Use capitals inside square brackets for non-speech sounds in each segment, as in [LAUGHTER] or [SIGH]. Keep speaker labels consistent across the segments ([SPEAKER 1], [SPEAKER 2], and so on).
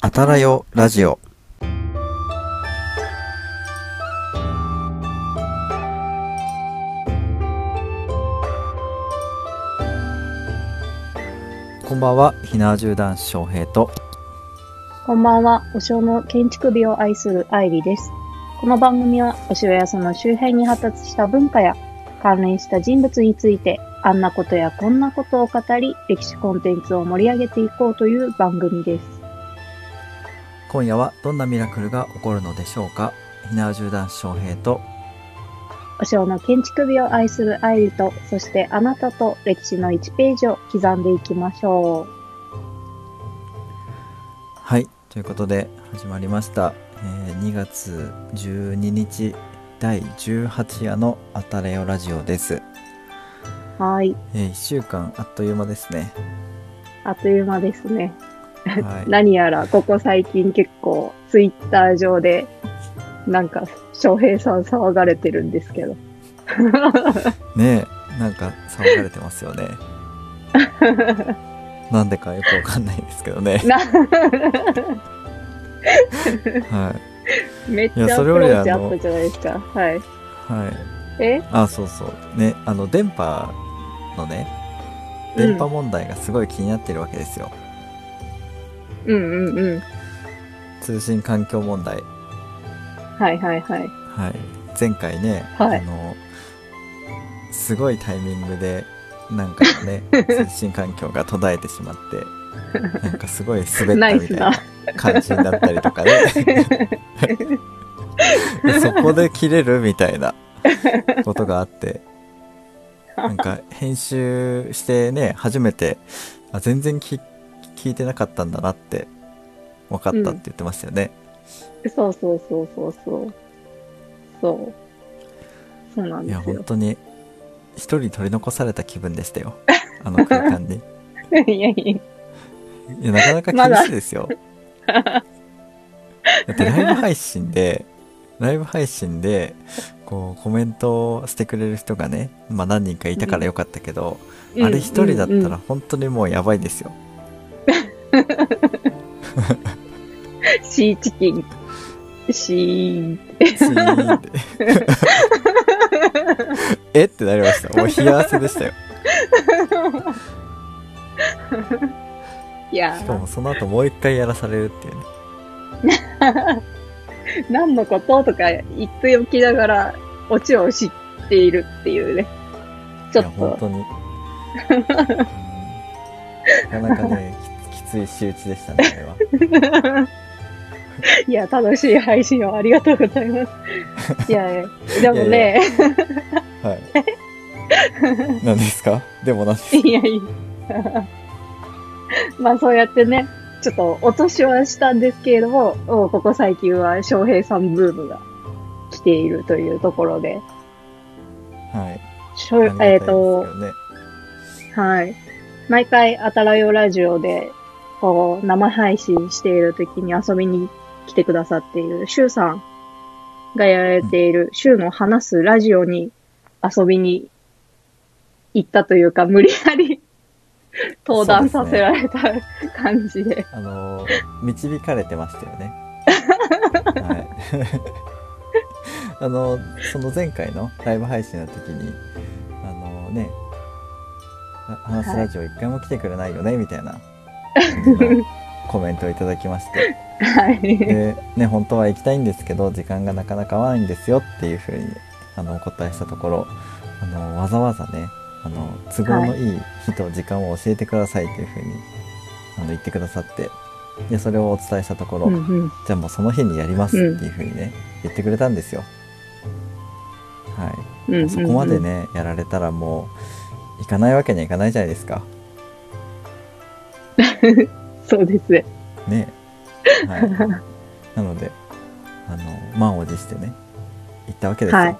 [SPEAKER 1] あたらよラジオ。こんばんは、ひなわじゅう男子翔平と、
[SPEAKER 2] こんばんは、お塩の建築美を愛する愛理です。この番組は、お塩やその周辺に発達した文化や関連した人物について、あんなことやこんなことを語り、歴史コンテンツを盛り上げていこうという番組です。
[SPEAKER 1] 今夜はどんなミラクルが起こるのでしょうか？ひなわじゅう男子翔平と、
[SPEAKER 2] お塩の建築美を愛する愛理と、そしてあなたと歴史の1ページを刻んでいきましょう。
[SPEAKER 1] はい、ということで始まりました。えー2月12日第18夜のあたらよラジオです。
[SPEAKER 2] はい。
[SPEAKER 1] え1週間あっという間ですね。
[SPEAKER 2] あっという間ですね。
[SPEAKER 1] はい。
[SPEAKER 2] 何やら、ここ最近結構、ツイッター上で、なんか、翔平さん騒がれてるんですけど。[LAUGHS]
[SPEAKER 1] ねえ、なんか騒がれてますよね。[LAUGHS] なんでかよくわかんないですけどね。
[SPEAKER 2] な
[SPEAKER 1] は
[SPEAKER 2] めっちゃアプローチあったじゃないですか。はい。
[SPEAKER 1] い。はい。
[SPEAKER 2] え？
[SPEAKER 1] あ、そうそう。ね、あの、電波のね、電波問題がすごい気になってるわけですよ。
[SPEAKER 2] うんうんうん。
[SPEAKER 1] 通信環境問題。
[SPEAKER 2] はいはいはい。
[SPEAKER 1] はい。前回ね、
[SPEAKER 2] はい
[SPEAKER 1] あの、すごいタイミングで、なんかね、[LAUGHS] 通信環境が途絶えてしまって、なんかすごい滑ったみたいな感じになったりとかね。[LAUGHS] そこで切れるみたいなことがあって、なんか編集してね、初めて、あ全然き聞いてなかったんだなって分かったって言ってましたよね。
[SPEAKER 2] そうそうそうそうそう。そう。そうなん
[SPEAKER 1] いや、
[SPEAKER 2] ですよ。
[SPEAKER 1] 本当に、一人取り残された気分でしたよ。あの空間に。[LAUGHS]
[SPEAKER 2] いやいや。
[SPEAKER 1] いや、なかなか厳しいですよ。だってライブ配信で、ライブ配信で、こう、コメントをしてくれる人がね、まあ何人かいたからよかったけど、あれ一人だった
[SPEAKER 2] うんうん
[SPEAKER 1] ら本当にもうやばいですよ。
[SPEAKER 2] シーチキン。シーン。
[SPEAKER 1] シーンって。えってなりました。もう冷や汗でしたよ。
[SPEAKER 2] いや
[SPEAKER 1] しかもその後もう一回やらされるっていうね。
[SPEAKER 2] 何のこととか言っておきながら、オチを知っているっていうね。ちょっ
[SPEAKER 1] いや、本
[SPEAKER 2] と、
[SPEAKER 1] 当に。うんなかなかね、[LAUGHS] つい仕打ちでしたね、あれは。[LAUGHS]
[SPEAKER 2] いや、楽しい配信をありがとうございます。いやいや、[LAUGHS] でもね、
[SPEAKER 1] はい。[LAUGHS] 何ですか？でも何です
[SPEAKER 2] いやいや。まあそうやってね、ちょっと落としはしたんですけれども、もうここ最近は翔平さんブームが来ているというところで、
[SPEAKER 1] はい。
[SPEAKER 2] しょえっ、と、
[SPEAKER 1] けどね
[SPEAKER 2] はい。毎回、あたらよラジオで、こう、生配信している時に遊びに来てくださっている、シュウさんがやられている、シュウの話すラジオに遊びに行ったというか、無理やり登壇させられた感じで。
[SPEAKER 1] あのー導かれてましたよね。はい。[LAUGHS] あのーその前回のライブ配信の時に、あのーね、な話すラジオ一回も来てくれないよね、みたいな [LAUGHS] コメントをいただきまして。
[SPEAKER 2] はい。
[SPEAKER 1] で、ね、本当は行きたいんですけど、時間がなかなか合わないんですよっていうふうに、あの、お答えしたところ、あの、わざわざね、あの、都合のいい日と時間を教えてくださいというふうに、あの、言ってくださって、で、それをお伝えしたところ、
[SPEAKER 2] うんうん。
[SPEAKER 1] じゃあもうその日にやりますっていうふうにね、言ってくれたんですよ。はい。
[SPEAKER 2] うんうんうん
[SPEAKER 1] そこまで。ね、やられたらもう、行かないわけにはいかないじゃないですか。[LAUGHS]
[SPEAKER 2] そうです。
[SPEAKER 1] ね。はい。[LAUGHS] なので、あの、満を持してね、行ったわけですよ。
[SPEAKER 2] はい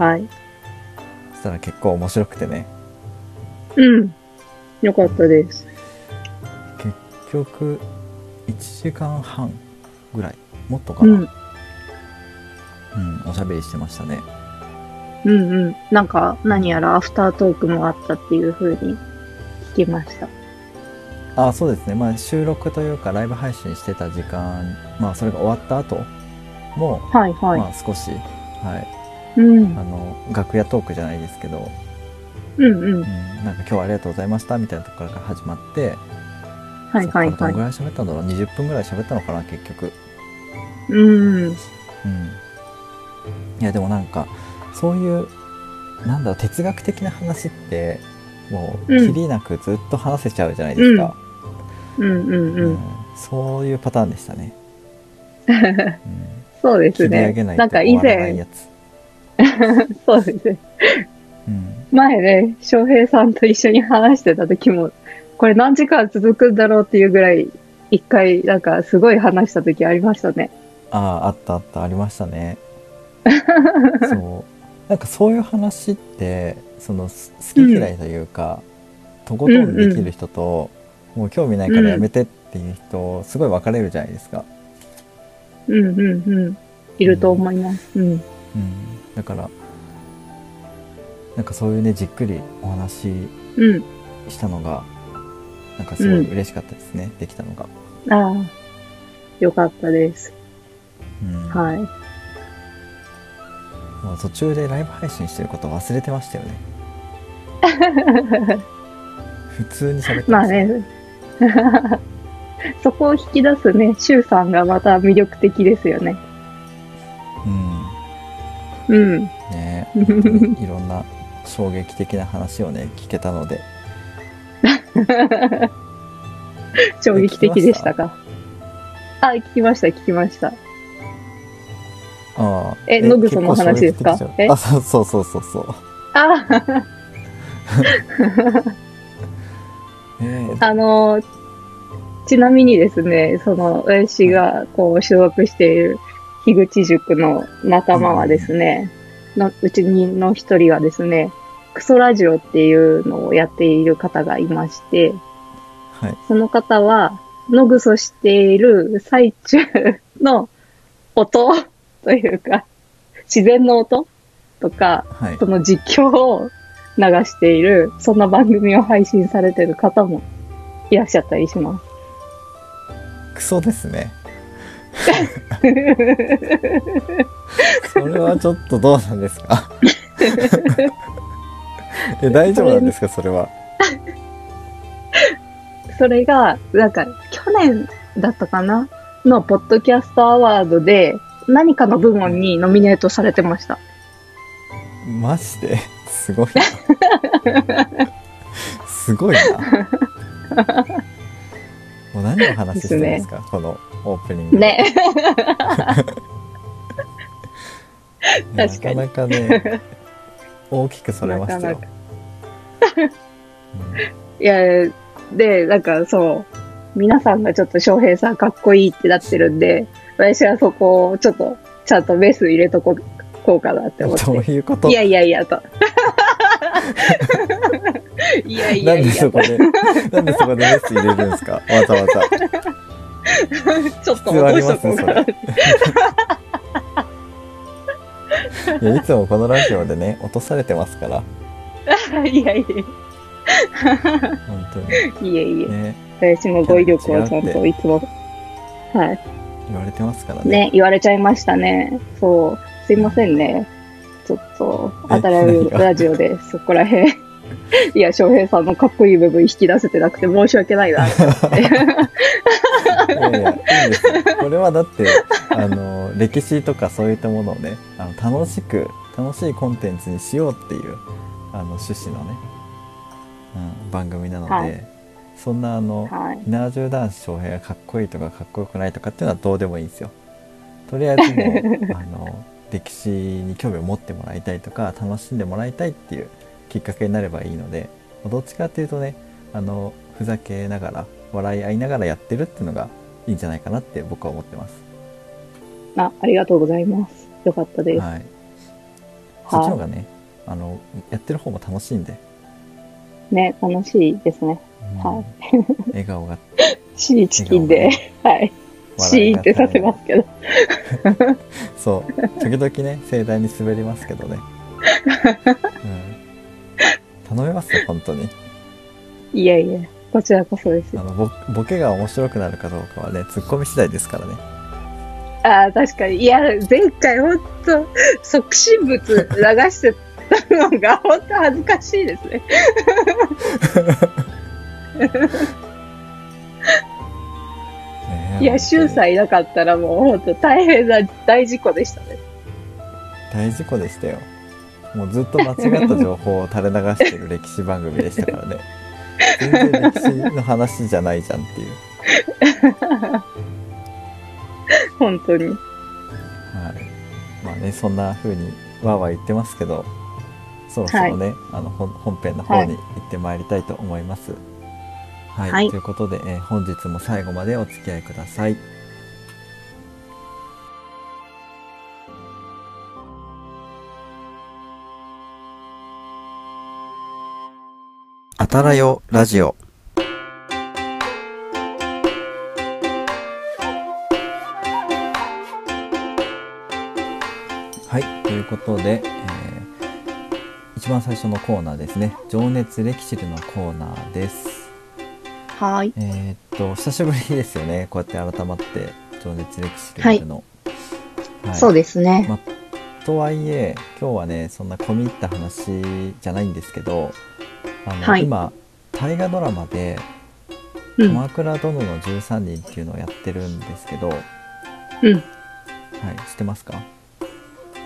[SPEAKER 2] はい。
[SPEAKER 1] そしたら結構面白くてね、
[SPEAKER 2] うん。よかったです。
[SPEAKER 1] 結局、1時間半ぐらい、もっとかな、
[SPEAKER 2] うん。
[SPEAKER 1] うん、おしゃべりしてましたね。
[SPEAKER 2] うんうん。なんか、何やらアフタートークもあったっていう風に聞きました。
[SPEAKER 1] あそうですねまあ収録というかライブ配信してた時間まあそれが終わった後も、
[SPEAKER 2] はいはい。
[SPEAKER 1] まあ少しはい
[SPEAKER 2] うん
[SPEAKER 1] あ。の楽屋トークじゃないですけど、
[SPEAKER 2] うんうん
[SPEAKER 1] うん。、なんか今日はありがとうございましたみたいなところから始まって
[SPEAKER 2] はいはいはい
[SPEAKER 1] どのぐ。らい喋ったんだろう？20分ぐらい喋ったのかな結局
[SPEAKER 2] うん。
[SPEAKER 1] うんいやでもなんかそういうなんだろう哲学的な話ってもう
[SPEAKER 2] うん
[SPEAKER 1] きりなくずっと話せちゃうじゃないですか、
[SPEAKER 2] うんうんう
[SPEAKER 1] うん
[SPEAKER 2] ん。
[SPEAKER 1] そういうパターンでしたね、[LAUGHS] うん、
[SPEAKER 2] そうですね。
[SPEAKER 1] な
[SPEAKER 2] んか以前 [LAUGHS] そうですね。
[SPEAKER 1] うん、
[SPEAKER 2] 前ね、翔平さんと一緒に話してた時も、これ何時間続くんだろうっていうぐらい、一回、なんかすごい話した時ありましたね。
[SPEAKER 1] あああったあったありましたね [LAUGHS] そうなんかそういう話ってそのす好き嫌いというか、とことんできる人と、もう興味ないからやめてっていう人、すごい分かれるじゃないですか、
[SPEAKER 2] うんうんうん。いると思います。うん。
[SPEAKER 1] うん、だからなんかそういうねじっくりお話したのがなんかすごい嬉しかったですね、できたのが、
[SPEAKER 2] ああ。よかったです。
[SPEAKER 1] うん
[SPEAKER 2] はい。
[SPEAKER 1] もう途中でライブ配信してること忘れてましたよね [LAUGHS] 普通に喋ってました
[SPEAKER 2] まあね。[LAUGHS] そこを引き出すね、シュウさんがまた魅力的ですよね。
[SPEAKER 1] うん。
[SPEAKER 2] うん。
[SPEAKER 1] ね。[LAUGHS] いろんな衝撃的な話をね聞けたので。[LAUGHS]
[SPEAKER 2] 衝撃的でしたか？あ、聞きました、聞きました。
[SPEAKER 1] ああ。
[SPEAKER 2] え野草の話ですか？
[SPEAKER 1] 結構衝撃的じゃんあそうそうそうそう。
[SPEAKER 2] あ、
[SPEAKER 1] ええ
[SPEAKER 2] あの、ちなみにですね、その、私がこう所属している樋口塾の仲間はですね、のうちにの一人がですね、クソラジオっていうのをやっている方がいまして、
[SPEAKER 1] はい。
[SPEAKER 2] その方は、のぐそしている最中の音 [LAUGHS] というか、自然の音とか、
[SPEAKER 1] はい。
[SPEAKER 2] その実況を流している、そんな番組を配信されている方もいらっしゃったりします。
[SPEAKER 1] クソですね。それはちょっとどうなんですか？[LAUGHS] え大丈夫なんですか？それは。
[SPEAKER 2] それが、なんか、去年だったかな？の、ポッドキャストアワードで、何かの部門にノミネートされてました。
[SPEAKER 1] マジで？すごいな。すごいな。もう何を話してるんですか？このオープニング。
[SPEAKER 2] ね。[LAUGHS] 確かに。
[SPEAKER 1] なかなかね大きくそれましたよ。
[SPEAKER 2] なかいや、で、なんかそう、皆さんがちょっと翔平さんかっこいいってなってるんで、私はそこをちょっと、ちゃんとベース入れとここうかなって
[SPEAKER 1] うんどう
[SPEAKER 2] 思って。
[SPEAKER 1] いうこと？
[SPEAKER 2] いやいやいやと。[LAUGHS] いやい
[SPEAKER 1] なんで
[SPEAKER 2] やいや
[SPEAKER 1] そこでなんでそこでメス入れるんですか？わざわざ [LAUGHS]
[SPEAKER 2] ちょっと落としとこうかな。
[SPEAKER 1] いやいつもこのラジオでね落とされてますから [LAUGHS]
[SPEAKER 2] いやい
[SPEAKER 1] 本当
[SPEAKER 2] や、いえいえ。
[SPEAKER 1] にね
[SPEAKER 2] 私も語彙力をちゃんといつも、はい。
[SPEAKER 1] 言われてますからね
[SPEAKER 2] ね、言われちゃいましたね。そう。すいませんね。ちょっと、
[SPEAKER 1] え
[SPEAKER 2] 当たら
[SPEAKER 1] 何が？
[SPEAKER 2] ラジオでそこらへん。[LAUGHS] いや、翔平さんのかっこいい部分引き出せてなくて申し訳ないなって思って。[LAUGHS]
[SPEAKER 1] いやいやいいんですよこれはだってあの歴史とかそういったものをねあの楽しく楽しいコンテンツにしようっていうあの趣旨のね、うん、番組なので、
[SPEAKER 2] はい
[SPEAKER 1] そんなあの
[SPEAKER 2] はい。
[SPEAKER 1] ひなわじゅう男子翔平がかっこいいとかかっこよくないとかっていうのはどうでもいいんですよ。とりあえずもう [LAUGHS] あの歴史に興味を持ってもらいたいとか楽しんでもらいたいっていうきっかけになればいいのでどっちかっていうとねあのふざけながら笑い合いながらやってるっていうのがいいんじゃないかなって僕は思ってます。
[SPEAKER 2] あ、ありがとうございます。よかったです。
[SPEAKER 1] はい。そっちの方
[SPEAKER 2] は
[SPEAKER 1] がねあのやってる方も楽しいんで、
[SPEAKER 2] い。ね、楽しいですね。
[SPEAKER 1] うん
[SPEAKER 2] はい
[SPEAKER 1] 笑顔が [LAUGHS]
[SPEAKER 2] シーチキンで、はい。シーンってさせますけど。[LAUGHS]
[SPEAKER 1] そう時々ね盛大に滑りますけどね、うん、頼みますよ本当に
[SPEAKER 2] いやいや、こちらこそです
[SPEAKER 1] あ。のボボケが面白くなるかどうかはねツッコミ次第ですからね
[SPEAKER 2] ああ、確かに。いや、前回ほんと、即身仏流してたのがほんと恥ずかしいですね。[LAUGHS]
[SPEAKER 1] ね。
[SPEAKER 2] いや、シュウさ
[SPEAKER 1] ん
[SPEAKER 2] んいなかったらもうほんと大変な大事故でしたね。
[SPEAKER 1] 大事故でしたよ。もうずっと間違った情報を垂れ流してる歴史番組でしたからね。全然歴史の話じゃないじゃんっていう。
[SPEAKER 2] 本当に。
[SPEAKER 1] はい。まあねそんな風にわーわー言ってますけどそろそろね、あの本本編の方に行ってまいりたいと思います。はい、
[SPEAKER 2] はい
[SPEAKER 1] ということで、えー本日も最後までお付き合いください。あたらよラジオはい、ということで、えー一番最初のコーナーですね。情熱歴史のコーナーです。
[SPEAKER 2] はい。
[SPEAKER 1] えーっと、久しぶりですよね。こうやって改まって、情熱歴史で見るの。はい
[SPEAKER 2] そうですね。
[SPEAKER 1] まとはいえ、今日はね、そんな込み入った話じゃないんですけど、あの、
[SPEAKER 2] はい
[SPEAKER 1] 今、大河ドラマで、
[SPEAKER 2] うん。
[SPEAKER 1] 鎌倉殿の13人っていうのをやってるんですけど、はい、
[SPEAKER 2] うん。
[SPEAKER 1] 知ってますか？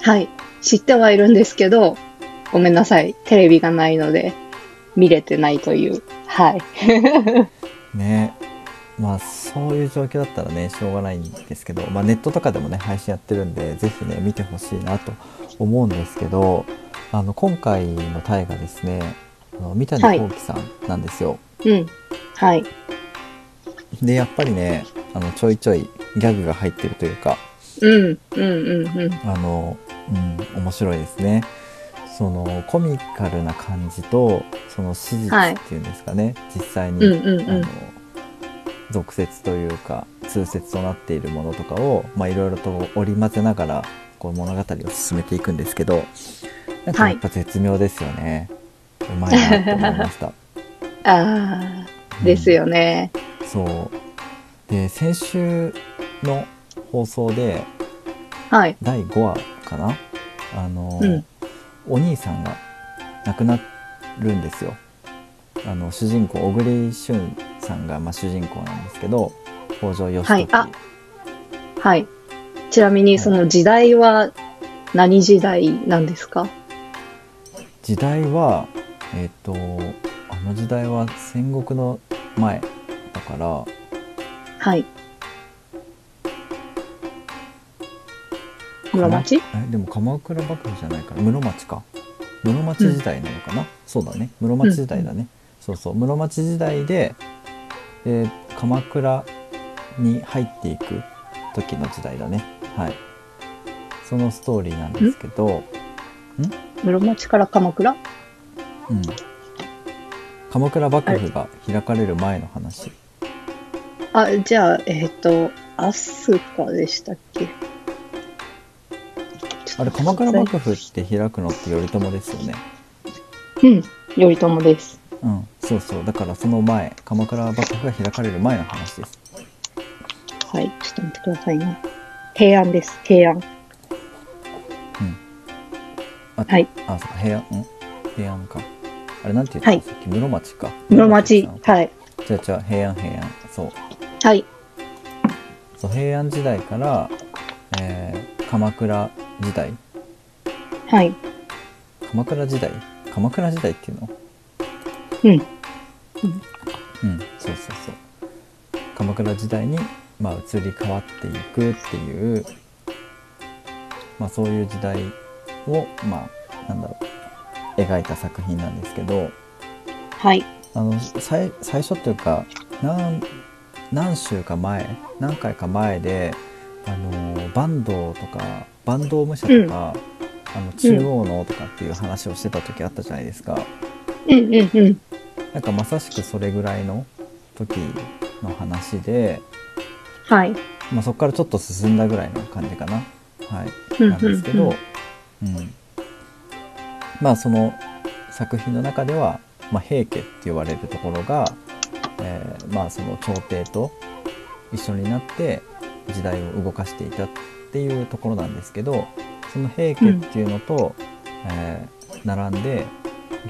[SPEAKER 2] はい。知ってはいるんですけど、ごめんなさい。テレビがないので、見れてないという。はい。
[SPEAKER 1] ねまあそういう状況だったらねしょうがないんですけど、まあ、ネットとかでもね配信やってるんでぜひね見てほしいなと思うんですけどあの今回の大河ですねあの三谷幸喜さんなんですよ、
[SPEAKER 2] うん。はい。
[SPEAKER 1] でやっぱりねあのちょいちょいギャグが入ってるというか
[SPEAKER 2] うん。うん。うん。うん。
[SPEAKER 1] あの、うん、面白いですねそのコミカルな感じとその史実
[SPEAKER 2] はい
[SPEAKER 1] っていうんですかね、実際に、
[SPEAKER 2] うん。うん。うん
[SPEAKER 1] あの。俗説というか通説となっているものとかをまあいろいろと織り交ぜながらこう物語を進めていくんですけどなんかやっぱ絶妙ですよね、うまいなって思いました、[LAUGHS]
[SPEAKER 2] ああ、ですよね。
[SPEAKER 1] うんそうで先週の放送で
[SPEAKER 2] はい。
[SPEAKER 1] 第5話かな？あの、
[SPEAKER 2] うん
[SPEAKER 1] お兄さんが亡くなるんですよ。あの主人公小栗旬さんがまあ主人公なんですけど北条義時、
[SPEAKER 2] はい。あはい。ちなみに、その時代は何時代なんですか？
[SPEAKER 1] 時代はえっ、とあの時代は戦国の前だから
[SPEAKER 2] はい。室町？
[SPEAKER 1] えでも鎌倉幕府じゃないから室町か。室町時代なのかな、そうだね。室町時代だね、そうそう。室町時代でで鎌倉に入っていく時の時代だね。はい。そのストーリーなんですけど。
[SPEAKER 2] 室町から鎌倉？
[SPEAKER 1] うん。鎌倉幕府が開かれる前の話。
[SPEAKER 2] あ、じゃあ、えっ、と、飛鳥でしたっけ？
[SPEAKER 1] あれ鎌倉幕府って開くのって頼朝ですよね
[SPEAKER 2] うん。頼朝です。
[SPEAKER 1] うんそうそうだからその前鎌倉幕府が開かれる前の話です
[SPEAKER 2] はい。ちょっと待ってくださいね。平安です。平安。
[SPEAKER 1] あ
[SPEAKER 2] はい。
[SPEAKER 1] あそうか平安ん？平安かあれなんて言った
[SPEAKER 2] はい
[SPEAKER 1] のさっき室町か
[SPEAKER 2] 室町。
[SPEAKER 1] い
[SPEAKER 2] はい。
[SPEAKER 1] じゃあじゃあ平安平安そう
[SPEAKER 2] はい。
[SPEAKER 1] そう平安時代から、えー鎌倉時代？
[SPEAKER 2] はい。
[SPEAKER 1] 鎌倉時代？鎌倉時代っていうの？
[SPEAKER 2] うん。
[SPEAKER 1] うんそうそうそう鎌倉時代に、まあ、移り変わっていくっていう、まあ、そういう時代をまあなんだろう描いた作品なんですけど
[SPEAKER 2] はい。
[SPEAKER 1] あの最最初というか何何週か前何回か前であの坂東とか坂東武者とか、あの中央のとかっていう話をしてた時あったじゃないですか。
[SPEAKER 2] うんうんうん。
[SPEAKER 1] なんかまさしくそれぐらいの時の話で、
[SPEAKER 2] はい。
[SPEAKER 1] まあ、そこからちょっと進んだぐらいの感じかな。はい、
[SPEAKER 2] うん
[SPEAKER 1] なんですけど、
[SPEAKER 2] う
[SPEAKER 1] うんんまあその作品の中では、まあ、平家って言われるところがあえーまあその朝廷と一緒になって時代を動かしていたっていうところなんですけどその平家っていうのと、えー並んで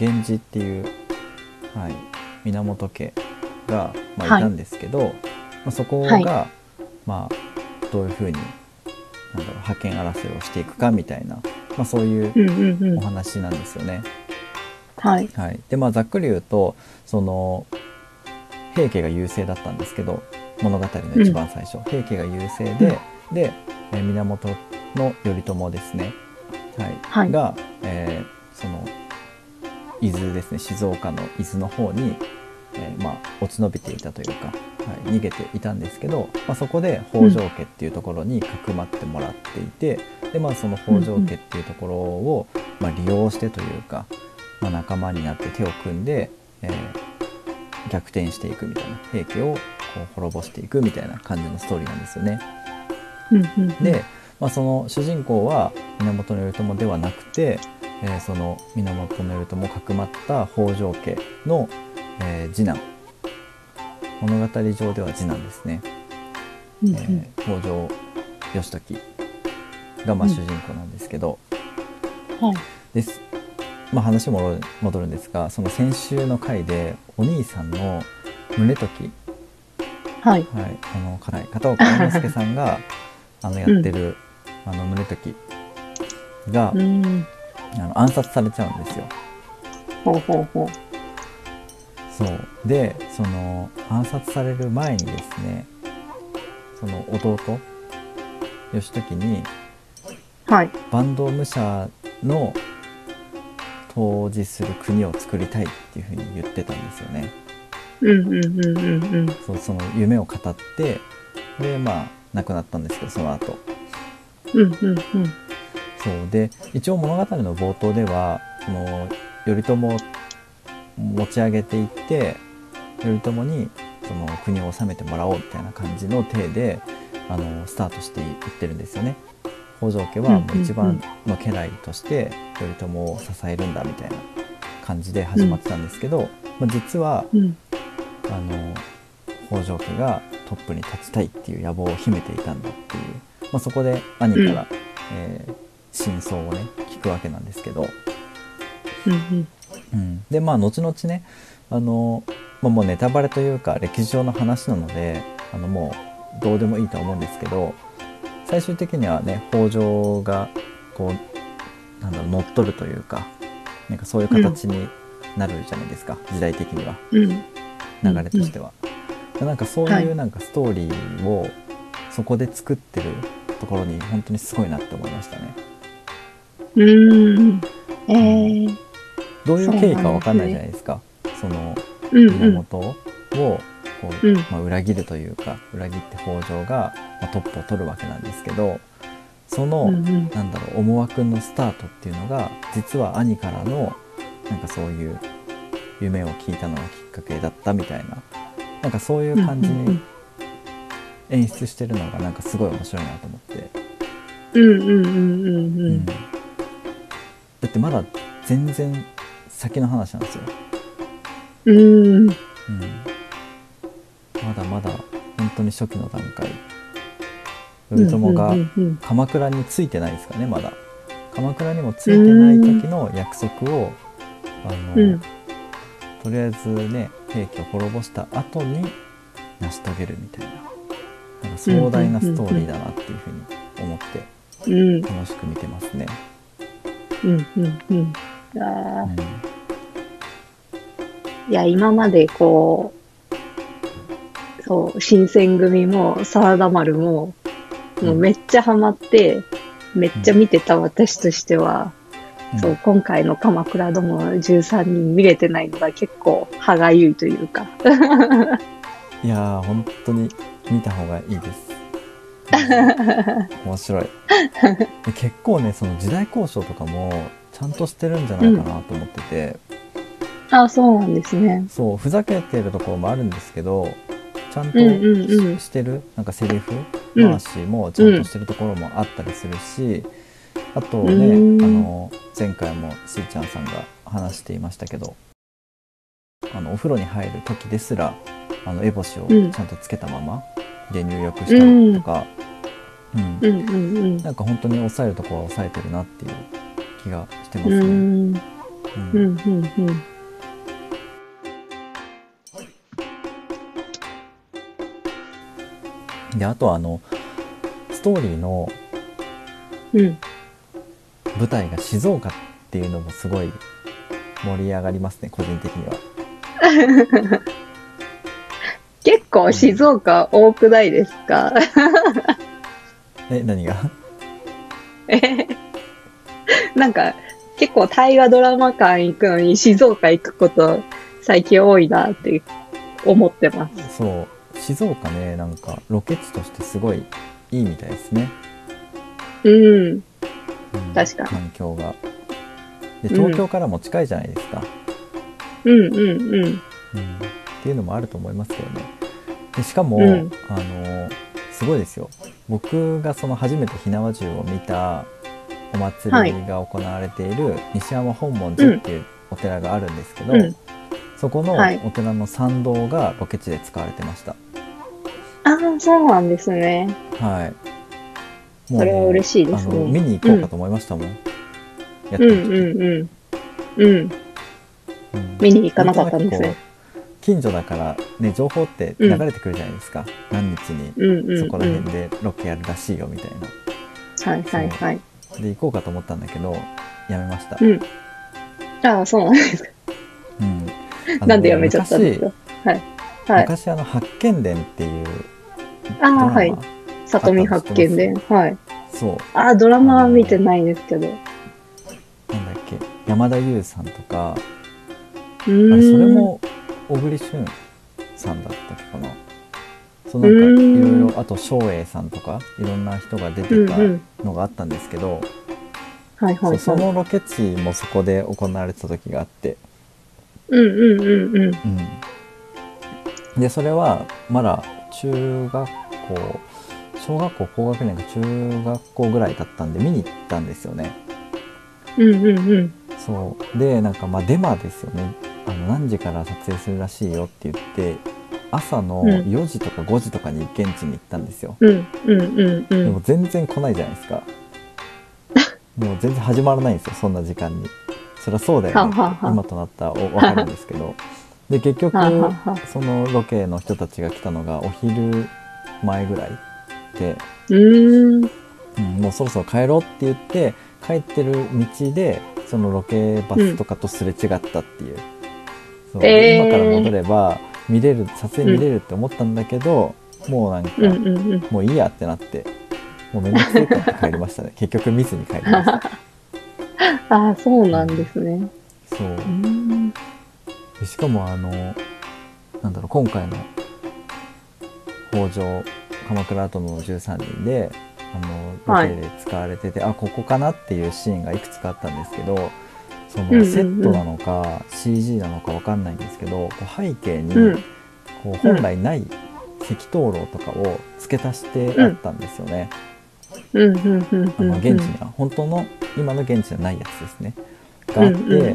[SPEAKER 1] 源氏っていう、はい、源家が、まあ、い
[SPEAKER 2] はい
[SPEAKER 1] たんですけど、まあ、そこが、
[SPEAKER 2] はい
[SPEAKER 1] まあ、どういうふうになんだろう覇権争いをしていくかみたいな、まあ、そういう
[SPEAKER 2] うんうんうん
[SPEAKER 1] お。話なんですよね。
[SPEAKER 2] はい。
[SPEAKER 1] はい、でまあざっくり言うとその平家が優勢だったんですけど物語の一番最初、平家が優勢で、で、えー源の頼朝ですね、はい。
[SPEAKER 2] はい。
[SPEAKER 1] が、えーその伊豆ですね。静岡の伊豆の方に、えーまあ、落ち延びていたというか、はい、逃げていたんですけど、まあ、そこで北条家っていうところにかくまってもらっていて、でまあその北条家っていうところを、まあ、利用してというか、まあ、仲間になって手を組んで、えー逆転していくみたいな平家をこう滅ぼしていくみたいな感じのストーリーなんですよね。
[SPEAKER 2] うんうんうん。
[SPEAKER 1] で、まあ、その主人公は源頼朝ではなくて、えーその源頼朝をかくまった北条家の、えー次男物語上では次男ですね、
[SPEAKER 2] うんうん
[SPEAKER 1] えー北条義時がまあ
[SPEAKER 2] うん
[SPEAKER 1] 主人公なんですけど、
[SPEAKER 2] はい。
[SPEAKER 1] です、まあ、話戻る戻るんですがその先週の回でお兄さんの宗時
[SPEAKER 2] はい。
[SPEAKER 1] はい、あの、はい、片岡愛之助さんが [LAUGHS] あのやってる、あの宗時が、
[SPEAKER 2] うん。
[SPEAKER 1] あの暗殺されちゃうんですよ。
[SPEAKER 2] ほうほうほう。
[SPEAKER 1] そうでその暗殺される前にですねその弟義時に
[SPEAKER 2] はい。
[SPEAKER 1] 坂東武者の統治する国を作りたいっていうふうに言ってたんですよね。そうその夢を語ってでまあ亡くなったんですけどその後
[SPEAKER 2] うんうんうん。
[SPEAKER 1] そうで一応物語の冒頭ではその頼朝を持ち上げていって頼朝にその国を治めてもらおうみたいな感じの体であのスタートしていってるんですよね。北条家はもう一番の家来として頼朝を支えるんだみたいな感じで始まってたんですけど、まあ、実は
[SPEAKER 2] うん。
[SPEAKER 1] あの北条家がトップに立ちたいっていう野望を秘めていたんだっていう、まあ、そこで兄から、
[SPEAKER 2] うん
[SPEAKER 1] えー真相をね聞くわけなんですけど、
[SPEAKER 2] うんうん。
[SPEAKER 1] うん、でまあ後々ねあの、まあ、もうネタバレというか歴史上の話なのであのもうどうでもいいとは思うんですけど最終的にはね北条がこうなんだろう乗っ取るというかなんかそういう形になるじゃないですか、時代的には。
[SPEAKER 2] うん。
[SPEAKER 1] 流れとしては、なんかそういうなんかストーリーをそこで作ってるところに本当にすごいなって思いましたね
[SPEAKER 2] うーん。えー。
[SPEAKER 1] どういう経緯かわかんないじゃないですかその
[SPEAKER 2] うんうん。
[SPEAKER 1] 源をこう、
[SPEAKER 2] うん
[SPEAKER 1] まあ、裏切るというか裏切って北条が、まあ、トップを取るわけなんですけどその、
[SPEAKER 2] うんうん。
[SPEAKER 1] なんだろう思惑のスタートっていうのが実は兄からのなんかそういう夢を聞いたのがきっかけだったみたいな。なんかそういう感じに演出してるのがなんかすごい面白いなと思って、
[SPEAKER 2] うんうんうんうんうん。
[SPEAKER 1] だってまだ全然先の話なんですよ、
[SPEAKER 2] うん。
[SPEAKER 1] うん、まだまだ本当に初期の段階。頼朝が鎌倉についてないですかねまだ。鎌倉にもついてない時の約束をあの、
[SPEAKER 2] うん
[SPEAKER 1] とりあえずね平家を滅ぼした後に成し遂げるみたいな。なんか壮大なストーリーだなっていうふうに思って
[SPEAKER 2] うん。
[SPEAKER 1] 楽しく見てますね。
[SPEAKER 2] うんうんうん。あ
[SPEAKER 1] うん。
[SPEAKER 2] ーいや、今までこう、そう、新選組も、サラダ丸も、もうめっちゃハマって、めっちゃ見てた私としては、
[SPEAKER 1] うん
[SPEAKER 2] そう、今回の鎌倉殿の13人見れてないのが結構歯がゆいというか。[LAUGHS]
[SPEAKER 1] いやー本当に見た方がいいです。うん面白い。で [LAUGHS] 結構ねその時代交渉とかもちゃんとしてるんじゃないかなと思ってて、
[SPEAKER 2] あ、そうなんですね。
[SPEAKER 1] そうふざけてるところもあるんですけどちゃんと
[SPEAKER 2] うんうんうん
[SPEAKER 1] ししてる？なんかセリフ？
[SPEAKER 2] うん
[SPEAKER 1] 回しもちゃんとしてるところもあったりするし、あとね、
[SPEAKER 2] うん
[SPEAKER 1] あの前回もしーちゃんさんが話していましたけどあのお風呂に入る時ですらあの烏帽子を
[SPEAKER 2] うん
[SPEAKER 1] ちゃんとつけたままで入浴したりとか、うん
[SPEAKER 2] うんうんうん。
[SPEAKER 1] なんか本当に抑えるところは抑えてるなっていう気がしてます
[SPEAKER 2] う
[SPEAKER 1] ね。
[SPEAKER 2] ん。
[SPEAKER 1] うん
[SPEAKER 2] うんうんうん。
[SPEAKER 1] であとはあのストーリーの
[SPEAKER 2] うん。
[SPEAKER 1] 舞台が静岡っていうのもすごい盛り上がりますね個人的には。[LAUGHS]
[SPEAKER 2] 結構静岡多くないですか？
[SPEAKER 1] え何が？[LAUGHS]
[SPEAKER 2] なんか、結構大河ドラマ館行くのに静岡行くこと最近多いなって思ってます。
[SPEAKER 1] そう静岡ねなんかロケ地としてすごいいいみたいですね。
[SPEAKER 2] うん。
[SPEAKER 1] うん
[SPEAKER 2] 確かに
[SPEAKER 1] 環境が。で
[SPEAKER 2] うん
[SPEAKER 1] 東京からも近いじゃないですか。
[SPEAKER 2] うんうんうん。
[SPEAKER 1] うんっていうのもあると思いますけどね。でしかも、
[SPEAKER 2] うん
[SPEAKER 1] あのすごいですよ僕がその初めて火縄銃を見たお祭りが行われている西山本門寺っていうお寺があるんですけど、
[SPEAKER 2] うん。
[SPEAKER 1] そこの
[SPEAKER 2] はい
[SPEAKER 1] お寺の参道がロケ地で使われてました。
[SPEAKER 2] ああ、そうなんですね。
[SPEAKER 1] はい。も
[SPEAKER 2] それは嬉しいですね
[SPEAKER 1] 見に行こうかと思いましたもん。やって
[SPEAKER 2] うんうんうん。うん。
[SPEAKER 1] うん
[SPEAKER 2] 見に行かなかったんですね
[SPEAKER 1] 近所だからね情報って流れてくるじゃないですか、何日に
[SPEAKER 2] うんうん、うん。
[SPEAKER 1] そこら辺でロケやるらしいよみたいな、
[SPEAKER 2] はいはいはい。
[SPEAKER 1] で行こうかと思ったんだけどやめました、
[SPEAKER 2] うん。ああ、そうなんですか。
[SPEAKER 1] うん
[SPEAKER 2] なんでやめちゃったんですか？はい。
[SPEAKER 1] 昔,、
[SPEAKER 2] はい。
[SPEAKER 1] 昔あの発見伝っていうドラマ
[SPEAKER 2] はい。里見発見伝。はい。
[SPEAKER 1] そう
[SPEAKER 2] ああ、ドラマは見てないですけど。う
[SPEAKER 1] なんだっけ？山田優さんとか。あれそれも小栗旬さんだったかなそうなんかい
[SPEAKER 2] うん
[SPEAKER 1] ろいろあと照英さんとかいろんな人が出
[SPEAKER 2] う
[SPEAKER 1] てた
[SPEAKER 2] んうん。
[SPEAKER 1] のがあったんですけど、
[SPEAKER 2] はいはい
[SPEAKER 1] そうそ
[SPEAKER 2] はい。
[SPEAKER 1] のロケ地もそこで行われてた時があって、
[SPEAKER 2] うんうんうんうん。
[SPEAKER 1] うん、でそれはまだ中学校小学校高学年か中学校ぐらいだったんで見に行ったんですよね。
[SPEAKER 2] うんうんうん。
[SPEAKER 1] そう。でなんかまあデマですよね。あの何時から撮影するらしいよって言って朝の
[SPEAKER 2] うん。
[SPEAKER 1] 4時とか5時とかに現地に行ったんですよ、
[SPEAKER 2] うんうんうんう
[SPEAKER 1] で
[SPEAKER 2] ん
[SPEAKER 1] も。全然来ないじゃないですか。[LAUGHS] もう全然始まらないんですよそんな時間に。そりゃそうだよね。今となったらお分かるんですけど。で結局そのロケの人たちが来たのがお昼前ぐらい。で、
[SPEAKER 2] うーん。
[SPEAKER 1] うん、もうそろそろ帰ろうって言って帰ってる道でそのロケバスとかとすれ違ったっていう,、そう
[SPEAKER 2] えー。
[SPEAKER 1] 今から戻れば見れる撮影見れるって思ったんだけど、もうなんか、
[SPEAKER 2] うんうんうん。
[SPEAKER 1] もういいやってなってもうめんどくせえから帰りましたね。[LAUGHS] 結局見ずに帰りました。[LAUGHS]
[SPEAKER 2] ああ、そうなんですね。
[SPEAKER 1] そう。しかもあのなんだろう今回の北条鎌倉殿の13人であの
[SPEAKER 2] はい。
[SPEAKER 1] ロケで使われてて、あここかなっていうシーンがいくつかあったんですけどそのセットなのか CG なのかわかんないんですけどこう背景に
[SPEAKER 2] うん。
[SPEAKER 1] こう本来ない石灯籠とかを付け足してあったんですよね、あ
[SPEAKER 2] うん。
[SPEAKER 1] の現地には本当の今の現地じゃないやつですね。があって。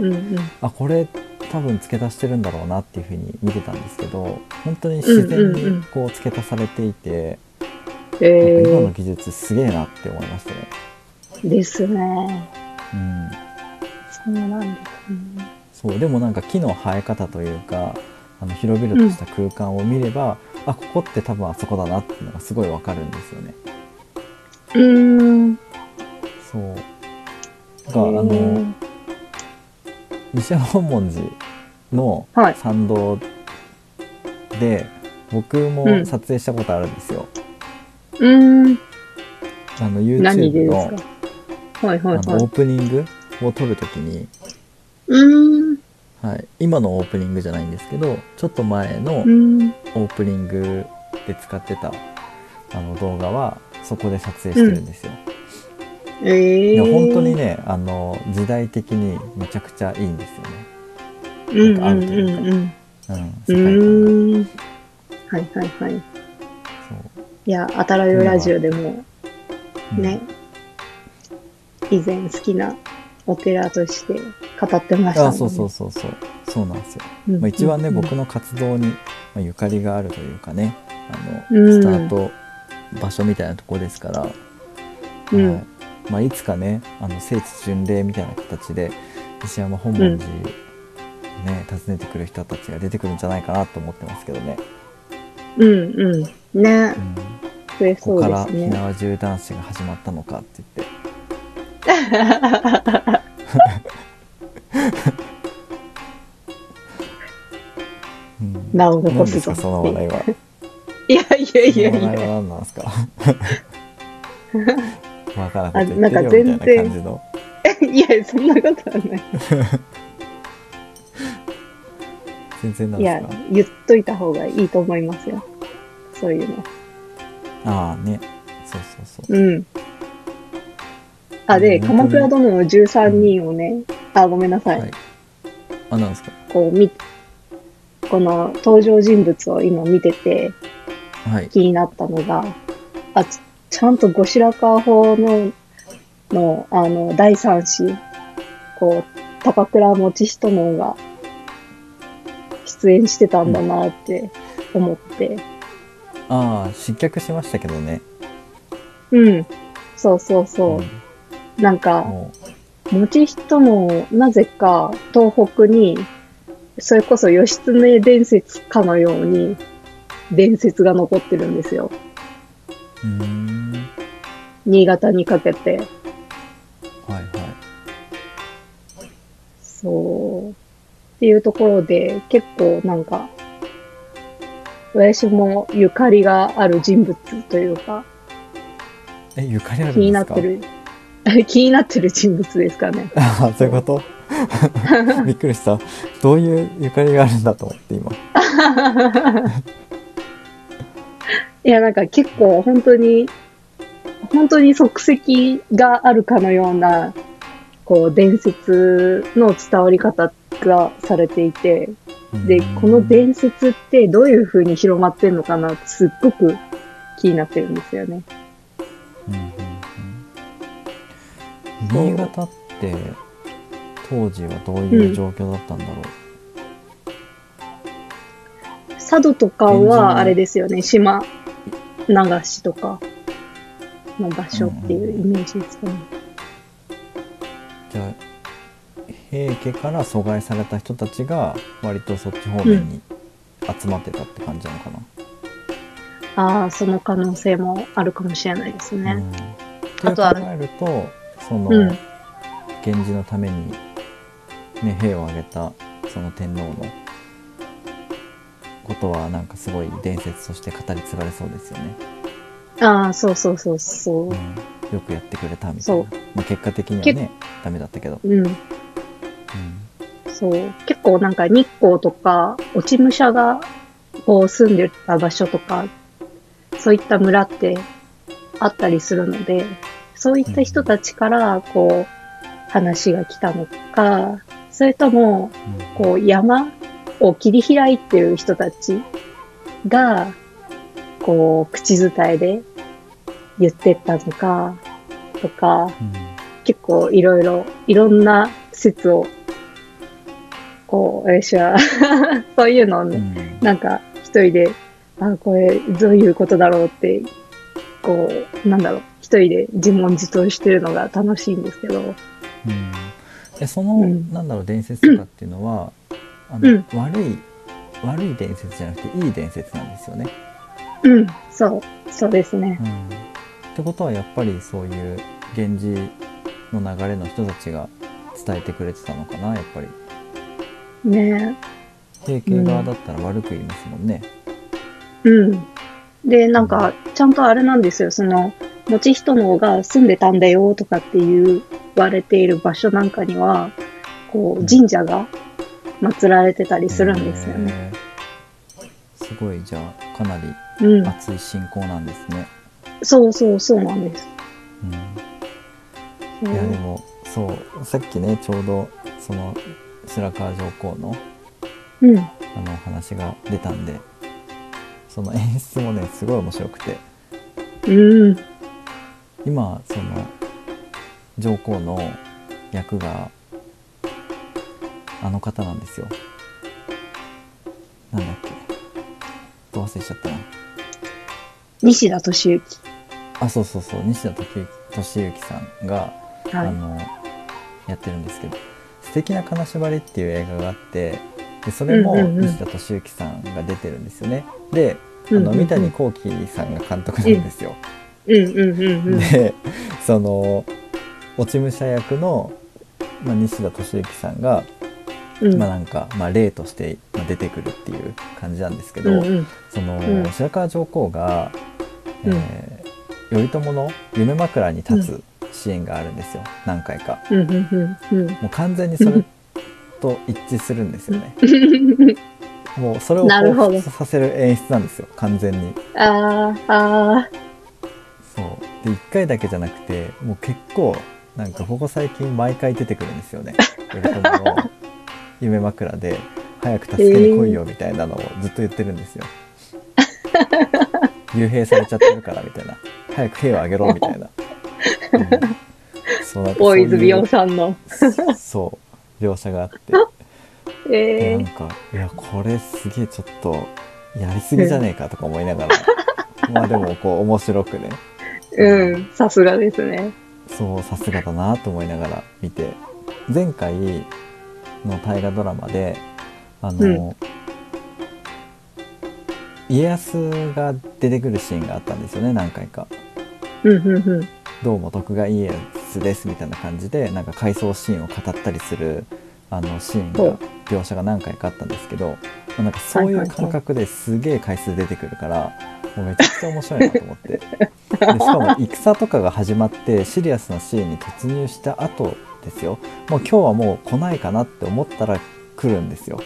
[SPEAKER 1] あこれ多分付け足してるんだろうなっていうふうに見てたんですけど本当に自然
[SPEAKER 2] うんうんうん
[SPEAKER 1] にこう付け足されていて、
[SPEAKER 2] え
[SPEAKER 1] なんか今の
[SPEAKER 2] ー、
[SPEAKER 1] 技術すげえなって思いましたね。
[SPEAKER 2] ですね。
[SPEAKER 1] うん、
[SPEAKER 2] そうなんですね。
[SPEAKER 1] そうでもなんか木の生え方というかあの広々とした空間を見れば、あここって多分あそこだなっていうのがすごいわかるんですよね。
[SPEAKER 2] うーん。
[SPEAKER 1] そうがあの西山本門寺の
[SPEAKER 2] はい
[SPEAKER 1] 参道で僕も撮影したことあるんですよ。
[SPEAKER 2] うーん。
[SPEAKER 1] あの
[SPEAKER 2] 何
[SPEAKER 1] YouTube の
[SPEAKER 2] すか？はいはいはい
[SPEAKER 1] あのオー。プニングを撮るときに、
[SPEAKER 2] うーん。
[SPEAKER 1] はい、今のオープニングじゃないんですけどちょっと前の。オープニングで使ってたあの動画はそこで撮影してるんですよ。
[SPEAKER 2] ええー。
[SPEAKER 1] いや本当にねあの時代的にめちゃくちゃいいんですよね。
[SPEAKER 2] うんうん
[SPEAKER 1] うというか
[SPEAKER 2] うんうん。
[SPEAKER 1] うん、
[SPEAKER 2] う
[SPEAKER 1] 世界観が。
[SPEAKER 2] ーん。はいはいはい。
[SPEAKER 1] そう
[SPEAKER 2] いや、あたらよラジオでも
[SPEAKER 1] うん
[SPEAKER 2] ね、以前好きなお寺として語ってましたね。
[SPEAKER 1] あそうそうそうそうそうなんですよ。
[SPEAKER 2] うん。
[SPEAKER 1] まあ、一番ね、
[SPEAKER 2] うん
[SPEAKER 1] 僕の活動にまあゆかりがあるというかねあ
[SPEAKER 2] うん
[SPEAKER 1] のスタート場所みたいなところですから、
[SPEAKER 2] うん
[SPEAKER 1] はいまあ、いつかねあの聖地巡礼みたいな形で石山本門寺、ね訪ねてくる人たちが出てくるんじゃないかなと思ってますけどね、
[SPEAKER 2] うんうん。ね
[SPEAKER 1] う。ん、ここから。火縄銃男子が始まったのかって言って [LAUGHS] うん
[SPEAKER 2] 名を
[SPEAKER 1] 何
[SPEAKER 2] 残
[SPEAKER 1] です
[SPEAKER 2] ぞ
[SPEAKER 1] その話題は。[LAUGHS]
[SPEAKER 2] いやいやいやい
[SPEAKER 1] その話題
[SPEAKER 2] や。
[SPEAKER 1] は何なんですか？[LAUGHS] わからんこと言ってるよみたいな感じの。
[SPEAKER 2] いや、そんなことはない。
[SPEAKER 1] 全然なん
[SPEAKER 2] いや
[SPEAKER 1] ですか、
[SPEAKER 2] 言っといた方がいいと思いますよ。そういうの。
[SPEAKER 1] ああね。そうそうそう。
[SPEAKER 2] うん。あ、で、鎌倉殿の13人をね、あ、ごめんなさい。
[SPEAKER 1] はい。あ、なんですか
[SPEAKER 2] こう、み、この登場人物を今見てて
[SPEAKER 1] はい。
[SPEAKER 2] 気になったのが、あ、ちちゃんと後白河法の、の、あの、第三子、こう、高倉持人のが出演してたんだなって思って、
[SPEAKER 1] ああ、失脚しましたけどね。
[SPEAKER 2] うん。そうそうそう。なん
[SPEAKER 1] ん
[SPEAKER 2] か、
[SPEAKER 1] も
[SPEAKER 2] 持ち人もなぜか東北に、それこそ義経伝説かのように伝説が残ってるんですよ。新潟にかけて。
[SPEAKER 1] はいはい。
[SPEAKER 2] そう。っていうところで結構なんか、私もゆかりがある人物というか、
[SPEAKER 1] え、ゆかりある
[SPEAKER 2] 気になって。る、[LAUGHS] 気になってる人物ですかね。
[SPEAKER 1] あ [LAUGHS] あ、そういうこと？[LAUGHS] びっくりした。どういうゆかりがあるんだと思って今。
[SPEAKER 2] いや、なんか結構本当に、本当に即席があるかのような、こう、伝説の伝わり方がされていて、でこの伝説ってどういう風に広まってんのかなってすっごく気になってるんですよね。
[SPEAKER 1] うんうん
[SPEAKER 2] そう。
[SPEAKER 1] うん新潟って当時はどういう状況だったんだろう、
[SPEAKER 2] 佐渡とかはあれですよね、島流しとかの場所っていうイメージですかね。
[SPEAKER 1] じゃあ平家から阻害された人たちが割とそっち方面に集まってたって感じなのかな、
[SPEAKER 2] ああ、その可能性もあるかもしれないですね。
[SPEAKER 1] うん、
[SPEAKER 2] あと
[SPEAKER 1] 考えるとその、
[SPEAKER 2] うん
[SPEAKER 1] 源氏のために、ね、兵を挙げたその天皇のことはなんかすごい伝説として語り継がれそうですよね、
[SPEAKER 2] ああ、そうそうそうそう
[SPEAKER 1] うん、。よくやってくれたみたい
[SPEAKER 2] そう
[SPEAKER 1] な、まあ、結果的には
[SPEAKER 2] け
[SPEAKER 1] ねダメだったけど、
[SPEAKER 2] うん。
[SPEAKER 1] うん
[SPEAKER 2] そう。結構なんか日光とか、落ち武者がこう住んでた場所とか、そういった村ってあったりするので、そういった人たちからこう話が来たのか、それとも
[SPEAKER 1] うん
[SPEAKER 2] こう山を切り開いてる人たちが、こう口伝えで言ってったのか、とか、
[SPEAKER 1] うん
[SPEAKER 2] 結構いろいろ、いろんな説を、こう、私は、[LAUGHS] そういうのをね、
[SPEAKER 1] うん。
[SPEAKER 2] なんか一人で、あ、これどういうことだろうって、こう、なんだろう、一人で自問自答してるのが楽しいんですけど、
[SPEAKER 1] うん。えその、
[SPEAKER 2] うん。
[SPEAKER 1] なんだろう伝説とかっていうのは、あの
[SPEAKER 2] うん
[SPEAKER 1] 悪い悪い伝説じゃなくていい伝説なんですよね。
[SPEAKER 2] うん、そう、そうですね
[SPEAKER 1] う。ん、ってことはやっぱりそういう源氏の流れの人たちが伝えてくれてたのかなやっぱり
[SPEAKER 2] ね
[SPEAKER 1] 平家側だったら悪く言いますもんね。
[SPEAKER 2] うん。で、なんか、ちゃんとあれなんですよ、その、持ち人の方が住んでたんだよとかって言われている場所なんかには、こう、神社が祀られてたりするんですよね。
[SPEAKER 1] すごいじゃあかなり
[SPEAKER 2] うん。
[SPEAKER 1] 熱い信仰なんですね。
[SPEAKER 2] そうそうそうなんです。
[SPEAKER 1] うん、いやでもそうさっきねちょうどその白河上皇の
[SPEAKER 2] うん。
[SPEAKER 1] あの話が出たんでその演出もねすごい面白くて
[SPEAKER 2] うん。
[SPEAKER 1] 今その上皇の役があの方なんですよ。なんだっけ。と忘れちゃったな。
[SPEAKER 2] 西田敏行。
[SPEAKER 1] あそうそうそう。西田敏行敏行さんが、あ
[SPEAKER 2] はい。
[SPEAKER 1] のやってるんですけど「素敵な金縛り」っていう映画があってでそれも西田敏行さんが出てるんですよね。であの三谷幸喜さんが監督なんですよ。でその落ち武者役の、まあ、西田敏行さんが、
[SPEAKER 2] うん。
[SPEAKER 1] まあなんか、まあ、例としてまあ出てくるっていう感じなんですけど、
[SPEAKER 2] うんうん。
[SPEAKER 1] その、
[SPEAKER 2] うん。
[SPEAKER 1] 白河上皇が、
[SPEAKER 2] うん。
[SPEAKER 1] えー頼朝の夢枕に立つシーンがあるんですよ。何回か。もう完全にそれと一致するんですよね。
[SPEAKER 2] うん。
[SPEAKER 1] もうそれを彷彿させる演出なんですよ。完全に。
[SPEAKER 2] ああ、あ
[SPEAKER 1] そう。で1回だけじゃなくてもう結構なんかここ最近毎回出てくるんですよね。頼朝の [LAUGHS] 夢枕で早く助けに来いよみたいなのをずっと言ってるんですよ、[LAUGHS] 幽閉されちゃってるからみたいな。早く兵をあげろみたいな、うん。そう
[SPEAKER 2] 大泉洋さんの。
[SPEAKER 1] そう描写があって。[LAUGHS]
[SPEAKER 2] ええ
[SPEAKER 1] なんかいやこれすげえちょっとやりすぎじゃねえかとか思いながら。[LAUGHS] まあでもこう面白くね。
[SPEAKER 2] うん、さすがですね。
[SPEAKER 1] そうさすがだなと思いながら見て。前回の大河ドラマであの、家康が出てくるシーンがあったんですよね何回か。
[SPEAKER 2] うんうんうん。
[SPEAKER 1] どうも徳川家康ですみたいな感じでなんか回想シーンを語ったりするあのシーンが描写が何回かあったんですけどなんかそういう感覚ですげえ回数出てくるからもうめちゃくちゃ面白いなと思って [LAUGHS] でしかも戦とかが始まってシリアスなシーンに突入した後ですよ。もう今日はもう来ないかなって思ったら来るんですよ。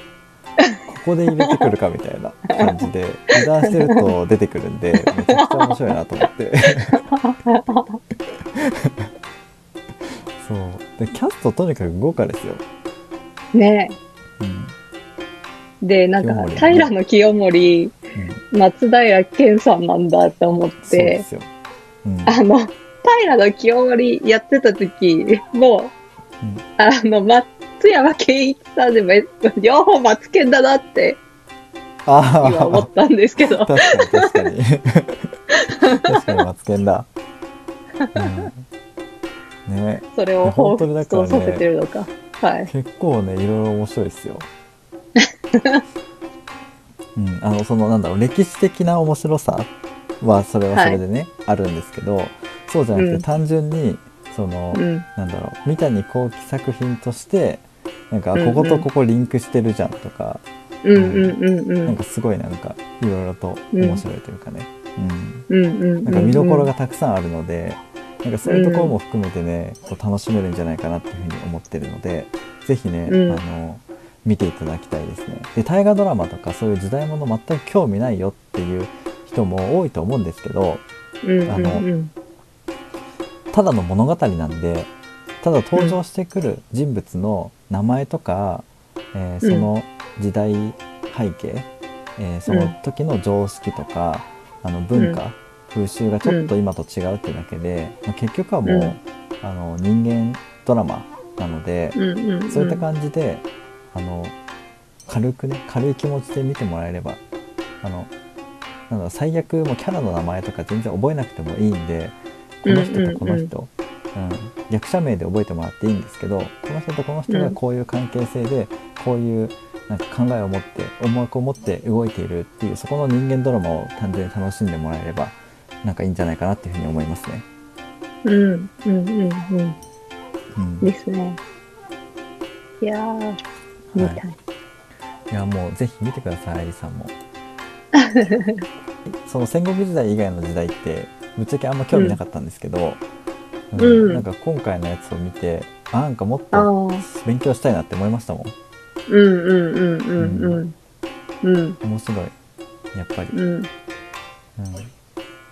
[SPEAKER 1] ここで入れてくるかみたいな感じで油断してると出てくるんでめちゃくちゃ面白いなと思って。そう。でキャストとにかく豪華ですよ、
[SPEAKER 2] ね。
[SPEAKER 1] うん。
[SPEAKER 2] で、なんか、平野清盛、
[SPEAKER 1] うん、
[SPEAKER 2] 松平健さんなんだって思っ
[SPEAKER 1] そうで
[SPEAKER 2] て、
[SPEAKER 1] すよ、うん。
[SPEAKER 2] あの、平野清盛やってた時、もう、
[SPEAKER 1] うん
[SPEAKER 2] あの、松山健一さんでも、両方松健だなって
[SPEAKER 1] あ
[SPEAKER 2] 今思
[SPEAKER 1] あ
[SPEAKER 2] ったんですけど。
[SPEAKER 1] 確かに確かに。確かにマツケンだ、うん、ね。
[SPEAKER 2] それを
[SPEAKER 1] 本当
[SPEAKER 2] 彷
[SPEAKER 1] にだからね
[SPEAKER 2] させてるのか。はい。
[SPEAKER 1] 結構ねいろいろ面白いですよ。[LAUGHS] うん。あのそのなんだろう歴史的な面白さはそれはそれでね、あるんですけどそうじゃなくて
[SPEAKER 2] うん。
[SPEAKER 1] 単純にその、
[SPEAKER 2] うん。
[SPEAKER 1] なんだろう三谷幸喜作品としてなんか、あ
[SPEAKER 2] うんうん
[SPEAKER 1] こことここリンクしてるじゃんとか、
[SPEAKER 2] うん。
[SPEAKER 1] なんかすごいなんかいろいろと面白いというかね、うん
[SPEAKER 2] うんうんうん。
[SPEAKER 1] なんか見どころがたくさんあるので、なんかそういうところも含めてね、こう楽しめるんじゃないかなっていうふうに思ってるのでぜひね、
[SPEAKER 2] うん
[SPEAKER 1] あの見ていただきたいですねで大河ドラマとかそういう時代もの全く興味ないよっていう人も多いと思うんですけど
[SPEAKER 2] うんうん
[SPEAKER 1] あの
[SPEAKER 2] うん。
[SPEAKER 1] ただの物語なんでただ登場してくる人物の名前とか、えーその時代背景、えーその時の常識とかあの文化、風習がちょっと今と違うってだけで、まあ、結局はもう、
[SPEAKER 2] うん。
[SPEAKER 1] あの人間ドラマなので。そういった感じであの軽くね軽い気持ちで見てもらえればあのなんだ最悪もうキャラの名前とか全然覚えなくてもいいんでこの人とこの人、うん役者名で覚えてもらっていいんですけどこの人とこの人がこういう関係性で、こういうなんか考えを持って思惑を持って動いているっていうそこの人間ドラマを単純に楽しんでもらえればなんかいいんじゃないかなっていうふうに思いますね。
[SPEAKER 2] うんうんうんうん。
[SPEAKER 1] うん、
[SPEAKER 2] ですね。いやー、見たい。
[SPEAKER 1] いやもうぜひ見てください愛理さんも [LAUGHS] その戦国時代以外の時代ってぶっちゃけあんま興味なかったんですけど、
[SPEAKER 2] うん
[SPEAKER 1] なんか今回のやつを見てあなんかもっと
[SPEAKER 2] ー。
[SPEAKER 1] 勉強したいなって思いましたもん。
[SPEAKER 2] うんうんうんうんうん。うん。
[SPEAKER 1] 面白い。やっぱり、
[SPEAKER 2] うん。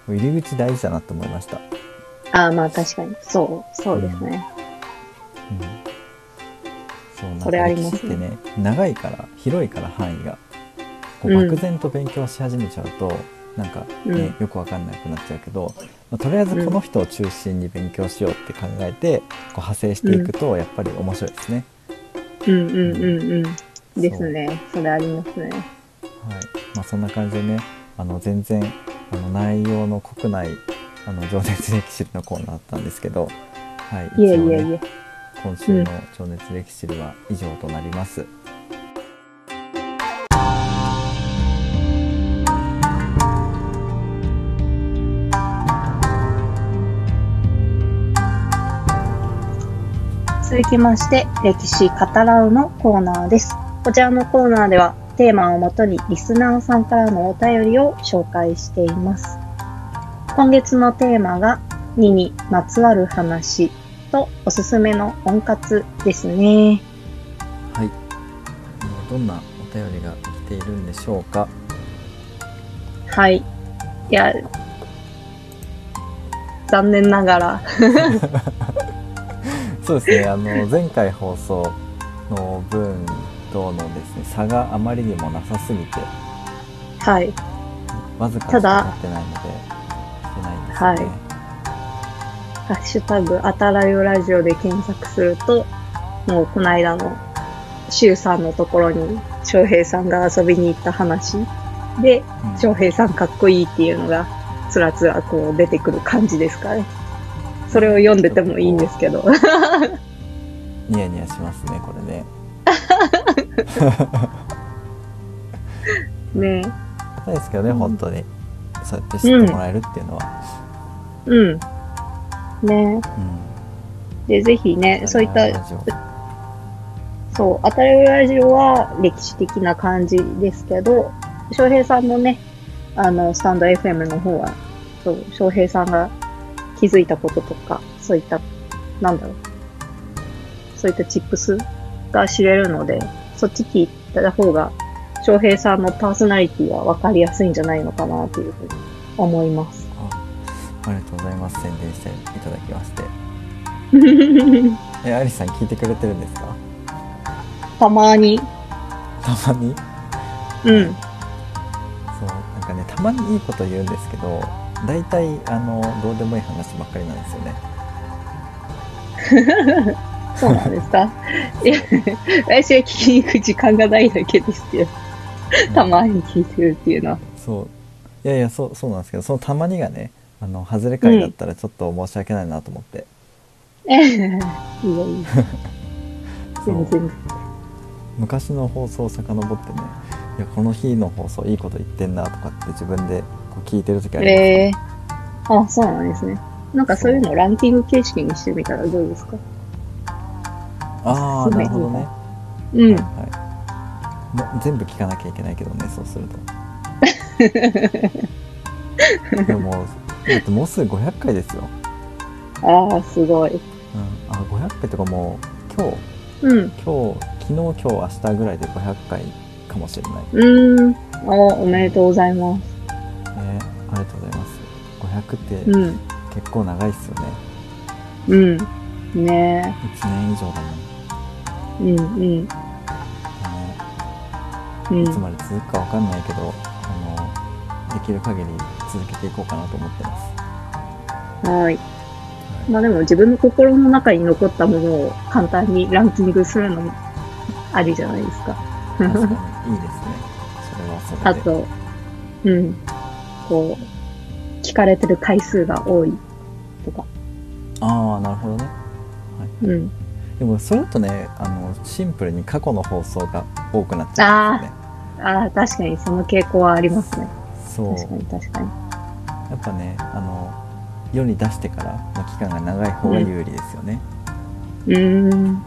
[SPEAKER 1] うん、入り口大事だなって思いました、
[SPEAKER 2] ああ、まあ確かに。そう、そうですね。
[SPEAKER 1] うん、そうなん
[SPEAKER 2] それ
[SPEAKER 1] か
[SPEAKER 2] ありますね。
[SPEAKER 1] ね長いから広いから範囲がこう
[SPEAKER 2] うん。
[SPEAKER 1] 漠然と勉強し始めちゃうと、なんかね、
[SPEAKER 2] うん
[SPEAKER 1] よくわかんなくなっちゃうけど、まあとりあえずこの人を中心に勉強しようって考えて、こう派生していくとやっぱり面白いですね。
[SPEAKER 2] うんうんうんうん。ですね。それありますね。
[SPEAKER 1] はいまあ、そんな感じでねあの全然あの内容の国内あの情熱歴史のコーナーだったんですけど、はい、
[SPEAKER 2] いえいえいえ。
[SPEAKER 1] 今週の情熱歴史は以上となります。
[SPEAKER 2] 続きまして、歴史語らうのコーナーです。こちらのコーナーでは、テーマをもとにリスナーさんからのお便りを紹介しています。今月のテーマが、2にまつわる話とおすすめの温活ですね。
[SPEAKER 1] はい、どんなお便りが来ているんでしょうか？
[SPEAKER 2] はい。いや、残念ながら、[LAUGHS]
[SPEAKER 1] そうですね。あの前回放送の分とのですね差があまりにもなさすぎて
[SPEAKER 2] はい。
[SPEAKER 1] わずかしか
[SPEAKER 2] ただ
[SPEAKER 1] なってないのでしてないんですよね。
[SPEAKER 2] ハッシュタグ、あたらよラジオで検索すると、もうこの間の、シュウさんのところに、翔平さんが遊びに行った話で、
[SPEAKER 1] うん
[SPEAKER 2] 翔平さんかっこいいっていうのが、つらつらこう出てくる感じですかね。それを読んでてもいいんですけど。[LAUGHS]
[SPEAKER 1] ニヤニヤしますねこれね。
[SPEAKER 2] ね。
[SPEAKER 1] ないですけどね、
[SPEAKER 2] うん。
[SPEAKER 1] 本当に。そうやって知ってもらえるっていうのは。
[SPEAKER 2] うん。ね。
[SPEAKER 1] うん。
[SPEAKER 2] で、ぜひね、そういったそう、当たりラジオは歴史的な感じですけど、翔平さんのね、あの、スタンド FM の方は、そう、翔平さんが気づいたこととか、そういった、なんだろう、そういったチップスが知れるので、そっち聞いた方が、翔平さんのパーソナリティは分かりやすいんじゃないのかなというふうに思います。
[SPEAKER 1] あありがとうございます。宣伝していただきまして。[LAUGHS] えアリスさん聞いてくれてるんですか？
[SPEAKER 2] たまに、
[SPEAKER 1] たまに？
[SPEAKER 2] うん、
[SPEAKER 1] そうなんかねたまにいいこと言うんですけど大体あのどうでもいい話ばっかりなんですよね [LAUGHS]
[SPEAKER 2] そうなんですか？いや、私は聞きに行く時間がないだけですけど。たまに聞いてるっていうのは。
[SPEAKER 1] そういやいやそうそうなんですけどそのたまにがねあの外れ回だったらちょっと申し訳ないなと思って、
[SPEAKER 2] ええいいよいいよ。
[SPEAKER 1] そう
[SPEAKER 2] 全然。
[SPEAKER 1] 昔の放送を遡ってねいやこの日の放送いいこと言ってんなとかって自分でこう聞いてる時あります、
[SPEAKER 2] ええあ、そうなんですね。なんかそういうのをランキング形式にしてみたらどうですか？
[SPEAKER 1] ああなるほどね、
[SPEAKER 2] うん。
[SPEAKER 1] はいもう全部聞かなきゃいけないけどねそうすると [LAUGHS] でもだってもうすぐ500回ですよ、
[SPEAKER 2] ああ、すごい。
[SPEAKER 1] うん、あ500回とかもう今日
[SPEAKER 2] うん。
[SPEAKER 1] 今日昨日今日明日ぐらいで500回かもしれないう
[SPEAKER 2] ーん。あおめでとうございます。
[SPEAKER 1] ねありがとうございます500って
[SPEAKER 2] うん。
[SPEAKER 1] 結構長いっすよね、
[SPEAKER 2] うん。ね
[SPEAKER 1] 1年以上だもん
[SPEAKER 2] え。うん、うん。うん
[SPEAKER 1] あのいつ。まで続くかわかんないけどあのできる限り続けていこうかなと思ってます、
[SPEAKER 2] はい。
[SPEAKER 1] はい
[SPEAKER 2] まあでも自分の心の中に残ったものを簡単にランキングするのもありじゃないですか。
[SPEAKER 1] いいですねそれはそれで
[SPEAKER 2] あと、うん。こう、聞かれてる回数が多いとか。
[SPEAKER 1] ああなるほどね
[SPEAKER 2] うん。
[SPEAKER 1] でもそれだとねあのシンプルに過去の放送が多くなっちゃうんですよね。
[SPEAKER 2] ああ、確かにその傾向はありますね。
[SPEAKER 1] そう。
[SPEAKER 2] 確かに確かに。
[SPEAKER 1] やっぱねあの世に出してからの期間が長い方が有利ですよね、
[SPEAKER 2] うーん。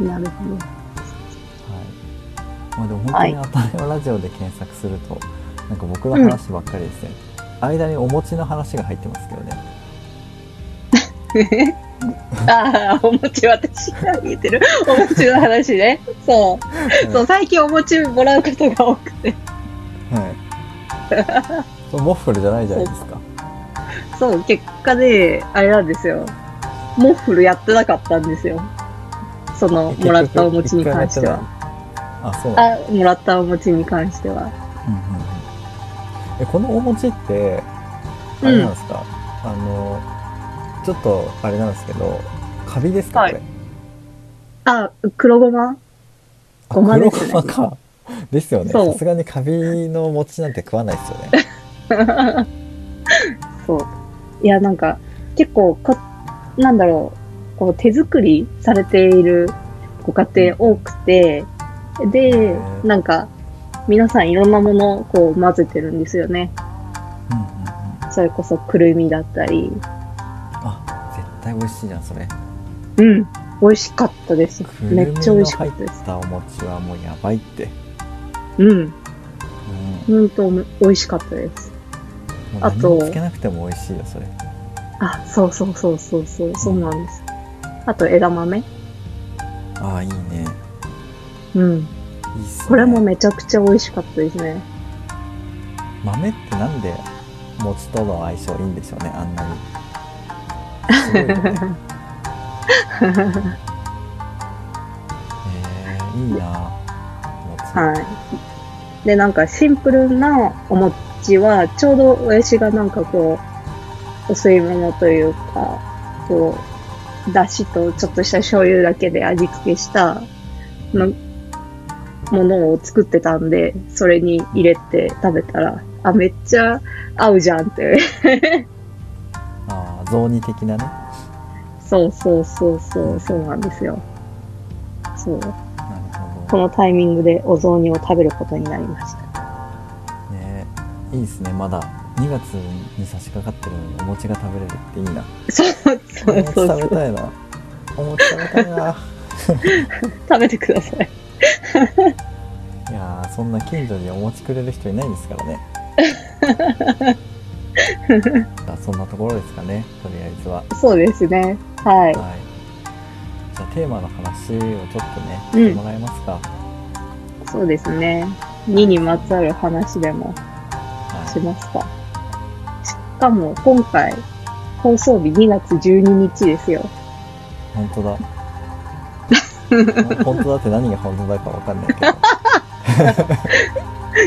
[SPEAKER 1] うん。
[SPEAKER 2] なるほど。
[SPEAKER 1] はい。まあ、でも本当に「あたりのラジオ」で検索すると、なんか僕の話ばっかりですね、間にお餅の話が入ってますけどね [LAUGHS]
[SPEAKER 2] ああ、お餅私が言ってる。お餅の話ね。そう。そう、最近お餅もらうことが多くて。
[SPEAKER 1] はいこれモッフルじゃないじゃないですか
[SPEAKER 2] そう、結果で、あれなんですよ。モッフルやってなかったんですよ。その、もらったお餅に関しては。
[SPEAKER 1] あそう
[SPEAKER 2] あ、もらったお餅に関しては。
[SPEAKER 1] うんうんうんえこのお餅ってあれなんですか、あのちょっとあれなんですけどカビですか、
[SPEAKER 2] はい。
[SPEAKER 1] これ？
[SPEAKER 2] あ、黒ごま？
[SPEAKER 1] あ
[SPEAKER 2] ごまですね。
[SPEAKER 1] 黒ごまか。[LAUGHS] ですよね。さすがにカビの餅なんて食わないですよね。[LAUGHS]
[SPEAKER 2] そう。いや、なんか、結構こ、なんだろう、こう、手作りされているご家庭多くて、で、なんか、皆さんいろんなものをこう混ぜてるんですよね。
[SPEAKER 1] うんうんうん。
[SPEAKER 2] それこそくるみだったり。
[SPEAKER 1] 対美味しいじゃんそれ
[SPEAKER 2] うん。美味しかったです。めっちゃ美味しかったです。
[SPEAKER 1] ったお餅はもうやばいって、
[SPEAKER 2] うん。
[SPEAKER 1] うん、
[SPEAKER 2] ほんと美味しかったです。あと
[SPEAKER 1] つけなくても美味しいよそれ
[SPEAKER 2] あ、そうそうそうそうそう、そうなんです。あと枝豆
[SPEAKER 1] ああいいね
[SPEAKER 2] うん。
[SPEAKER 1] いいね
[SPEAKER 2] これもめちゃくちゃ美味しかったですね。
[SPEAKER 1] 豆ってなんで餅との相性いいんでしょうねあんなにすごいよねえー、いいな餅
[SPEAKER 2] はい。で、なんかシンプルなお餅は、ちょうど親父がなんかこう、お吸い物というか、こう、だしとちょっとした醤油だけで味付けしたのものを作ってたんで、それに入れて食べたら、あ、めっちゃ合うじゃんって。
[SPEAKER 1] 雑煮的なね
[SPEAKER 2] そうそうそうそう、そうなんですよ。そう。
[SPEAKER 1] なる
[SPEAKER 2] こ
[SPEAKER 1] ほ
[SPEAKER 2] のタイミングでお雑煮を食べることになりました。
[SPEAKER 1] どねいいですねまだ2月に差し掛かってるのにお餅が食べれるっていいな
[SPEAKER 2] そう
[SPEAKER 1] お
[SPEAKER 2] そう
[SPEAKER 1] 餅
[SPEAKER 2] そうそう。
[SPEAKER 1] 食べたいなお餅食べたいない [LAUGHS]
[SPEAKER 2] 食べてください。
[SPEAKER 1] やーそんな近所にお餅くれる人いないんですからねあ [LAUGHS] [LAUGHS] そんなところですかねとりあえずは
[SPEAKER 2] そうですね。はい。
[SPEAKER 1] はい。じゃあテーマの話をちょっとね、
[SPEAKER 2] うん
[SPEAKER 1] してもらえますか。
[SPEAKER 2] そうですね。2にまつわる話でもし
[SPEAKER 1] は
[SPEAKER 2] ますか。しかも今回、放送日2月12日ですよ。
[SPEAKER 1] い。本当だ。[LAUGHS] 本当だって何が本当だかわかんないけど。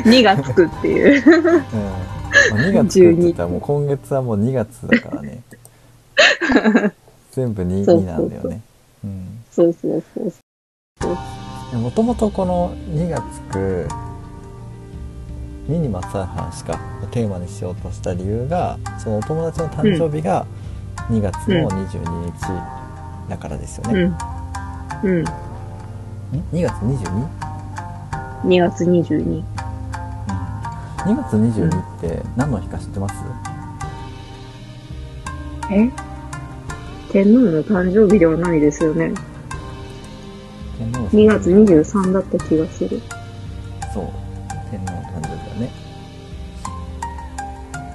[SPEAKER 2] 2がつくっていう。
[SPEAKER 1] うん。まあ、2月って言ったらもう今月はもう2月だからね。[LAUGHS] 全部 2,
[SPEAKER 2] そうそうそう
[SPEAKER 1] 2なんだよね。うん。
[SPEAKER 2] そうそうそう。
[SPEAKER 1] もともとこの2がつく2にまつわる話かテーマにしようとした理由がそのお友達の誕生日が2月の22日だからですよね。
[SPEAKER 2] うん。うん。
[SPEAKER 1] ん ?2 月 22?
[SPEAKER 2] 2月22。
[SPEAKER 1] うん、2月22って何の日か知ってます、
[SPEAKER 2] え？天皇の誕生日ではないですよね。
[SPEAKER 1] 天皇の
[SPEAKER 2] 2月23だった気がする。
[SPEAKER 1] そう。天皇の誕生日だね。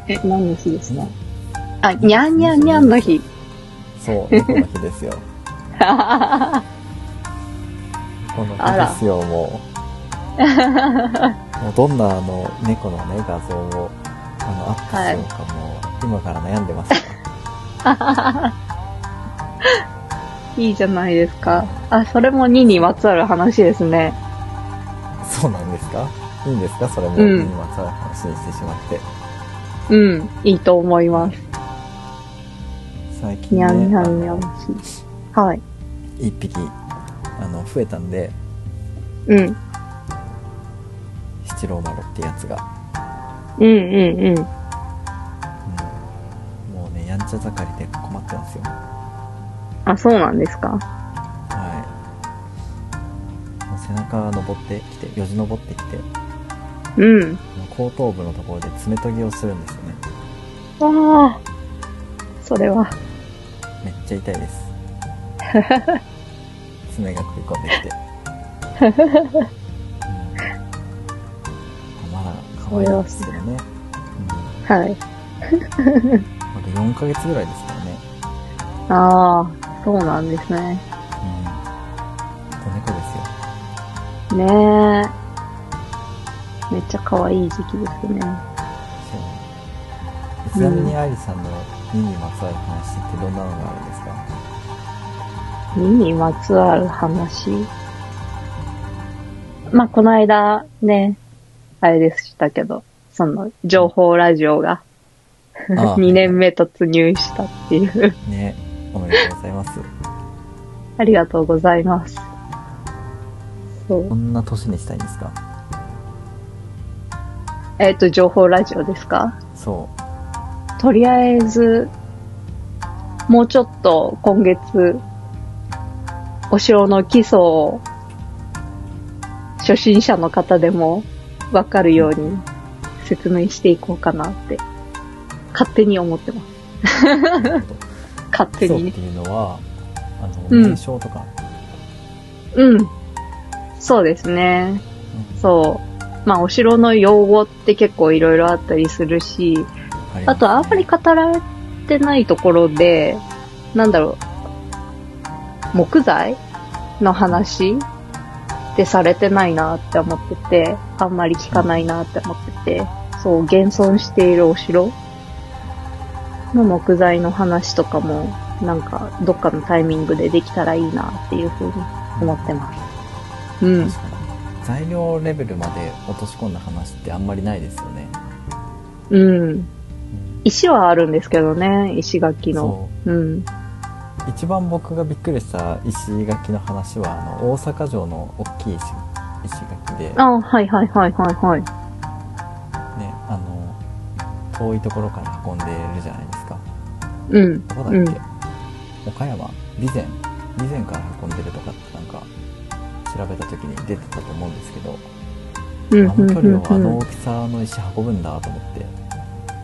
[SPEAKER 2] え、何の日ですか？あ、にゃんにゃんにゃんの日。
[SPEAKER 1] そう猫の日ですよ。この日ですよ [LAUGHS] もう [LAUGHS] [LAUGHS] もうどんなあの猫のね画像をあのアップしようかもう今から悩んでますよ [LAUGHS]
[SPEAKER 2] いいじゃないですか。あ、それも2にまつわる話ですね。
[SPEAKER 1] そうなんですか？いいんですか？それも
[SPEAKER 2] うん
[SPEAKER 1] 2にまつわる話にしてしまって
[SPEAKER 2] うん、いいと思います。
[SPEAKER 1] 最近ね
[SPEAKER 2] にゃんにゃんにゃん日。はい。
[SPEAKER 1] 一匹あの増えたんで
[SPEAKER 2] うん。
[SPEAKER 1] 七郎マロってやつが
[SPEAKER 2] うんうんうん。
[SPEAKER 1] うんもうねやんちゃ盛りで困ってますよ
[SPEAKER 2] あ、そうなんですか？
[SPEAKER 1] はいもう背中が登ってきてよじ登ってきて
[SPEAKER 2] うん。
[SPEAKER 1] 後頭部のところで爪研ぎをするんですよね
[SPEAKER 2] ああ。それは。
[SPEAKER 1] めっちゃ痛いです [LAUGHS] 爪が食い込んできて、[LAUGHS] まだ可愛いんですけどね、
[SPEAKER 2] はい。
[SPEAKER 1] うん、まだ4ヶ月ぐらいですからね
[SPEAKER 2] ああ、そうなんですね。
[SPEAKER 1] うん子猫ですよ
[SPEAKER 2] ねえ。めっちゃ可愛い時期ですね。
[SPEAKER 1] そうちなみに愛理さんの2にまつわる話ってどんなのがあるんですか
[SPEAKER 2] ？2にまつわる話？まあ、この間ね、あれでしたけど、その、情報ラジオが。
[SPEAKER 1] ああ
[SPEAKER 2] 2 [LAUGHS] 年目突入したっていう。
[SPEAKER 1] ねおめでとうございます。
[SPEAKER 2] ありがとうございます。そ
[SPEAKER 1] こ
[SPEAKER 2] う。
[SPEAKER 1] んな年にしたいんですか？
[SPEAKER 2] えっ、と、情報ラジオですか？
[SPEAKER 1] そう。
[SPEAKER 2] とりあえず、もうちょっと今月、お城の基礎を、初心者の方でもわかるように説明していこうかなって、勝手に思ってます。[LAUGHS] 勝手にね
[SPEAKER 1] 基礎って。いうのはあの
[SPEAKER 2] うん
[SPEAKER 1] 名称とか、
[SPEAKER 2] うん。そうですね。
[SPEAKER 1] うん
[SPEAKER 2] そう。まあ、お城の用語って結構いろいろあったりするし、あとあんまり語られてないところで、なんだろう、木材の話ってされてないなって思ってて、あんまり聞かないなって思ってて、そう、現存しているお城の木材の話とかも、なんか、どっかのタイミングでできたらいいなっていうふうに思ってます。うん。
[SPEAKER 1] 材料レベルまで落とし込んだ話ってあんまりないですよね、
[SPEAKER 2] うん。
[SPEAKER 1] うん
[SPEAKER 2] 石はあるんですけどね、石垣の。
[SPEAKER 1] そ
[SPEAKER 2] うん。
[SPEAKER 1] う一番僕がびっくりした石垣の話はあの大阪城の大きい石石垣で、ね、
[SPEAKER 2] あはいはいはいはいはい。
[SPEAKER 1] あの遠いところから運んでるじゃないですか
[SPEAKER 2] うん。
[SPEAKER 1] どこだっけ、
[SPEAKER 2] うん。
[SPEAKER 1] 岡山？備前？備前から運んでるとかってなんか調べた時に出てたと思うんですけど
[SPEAKER 2] うん。
[SPEAKER 1] あの距離をあ
[SPEAKER 2] うん
[SPEAKER 1] の大きさの石運ぶんだと思って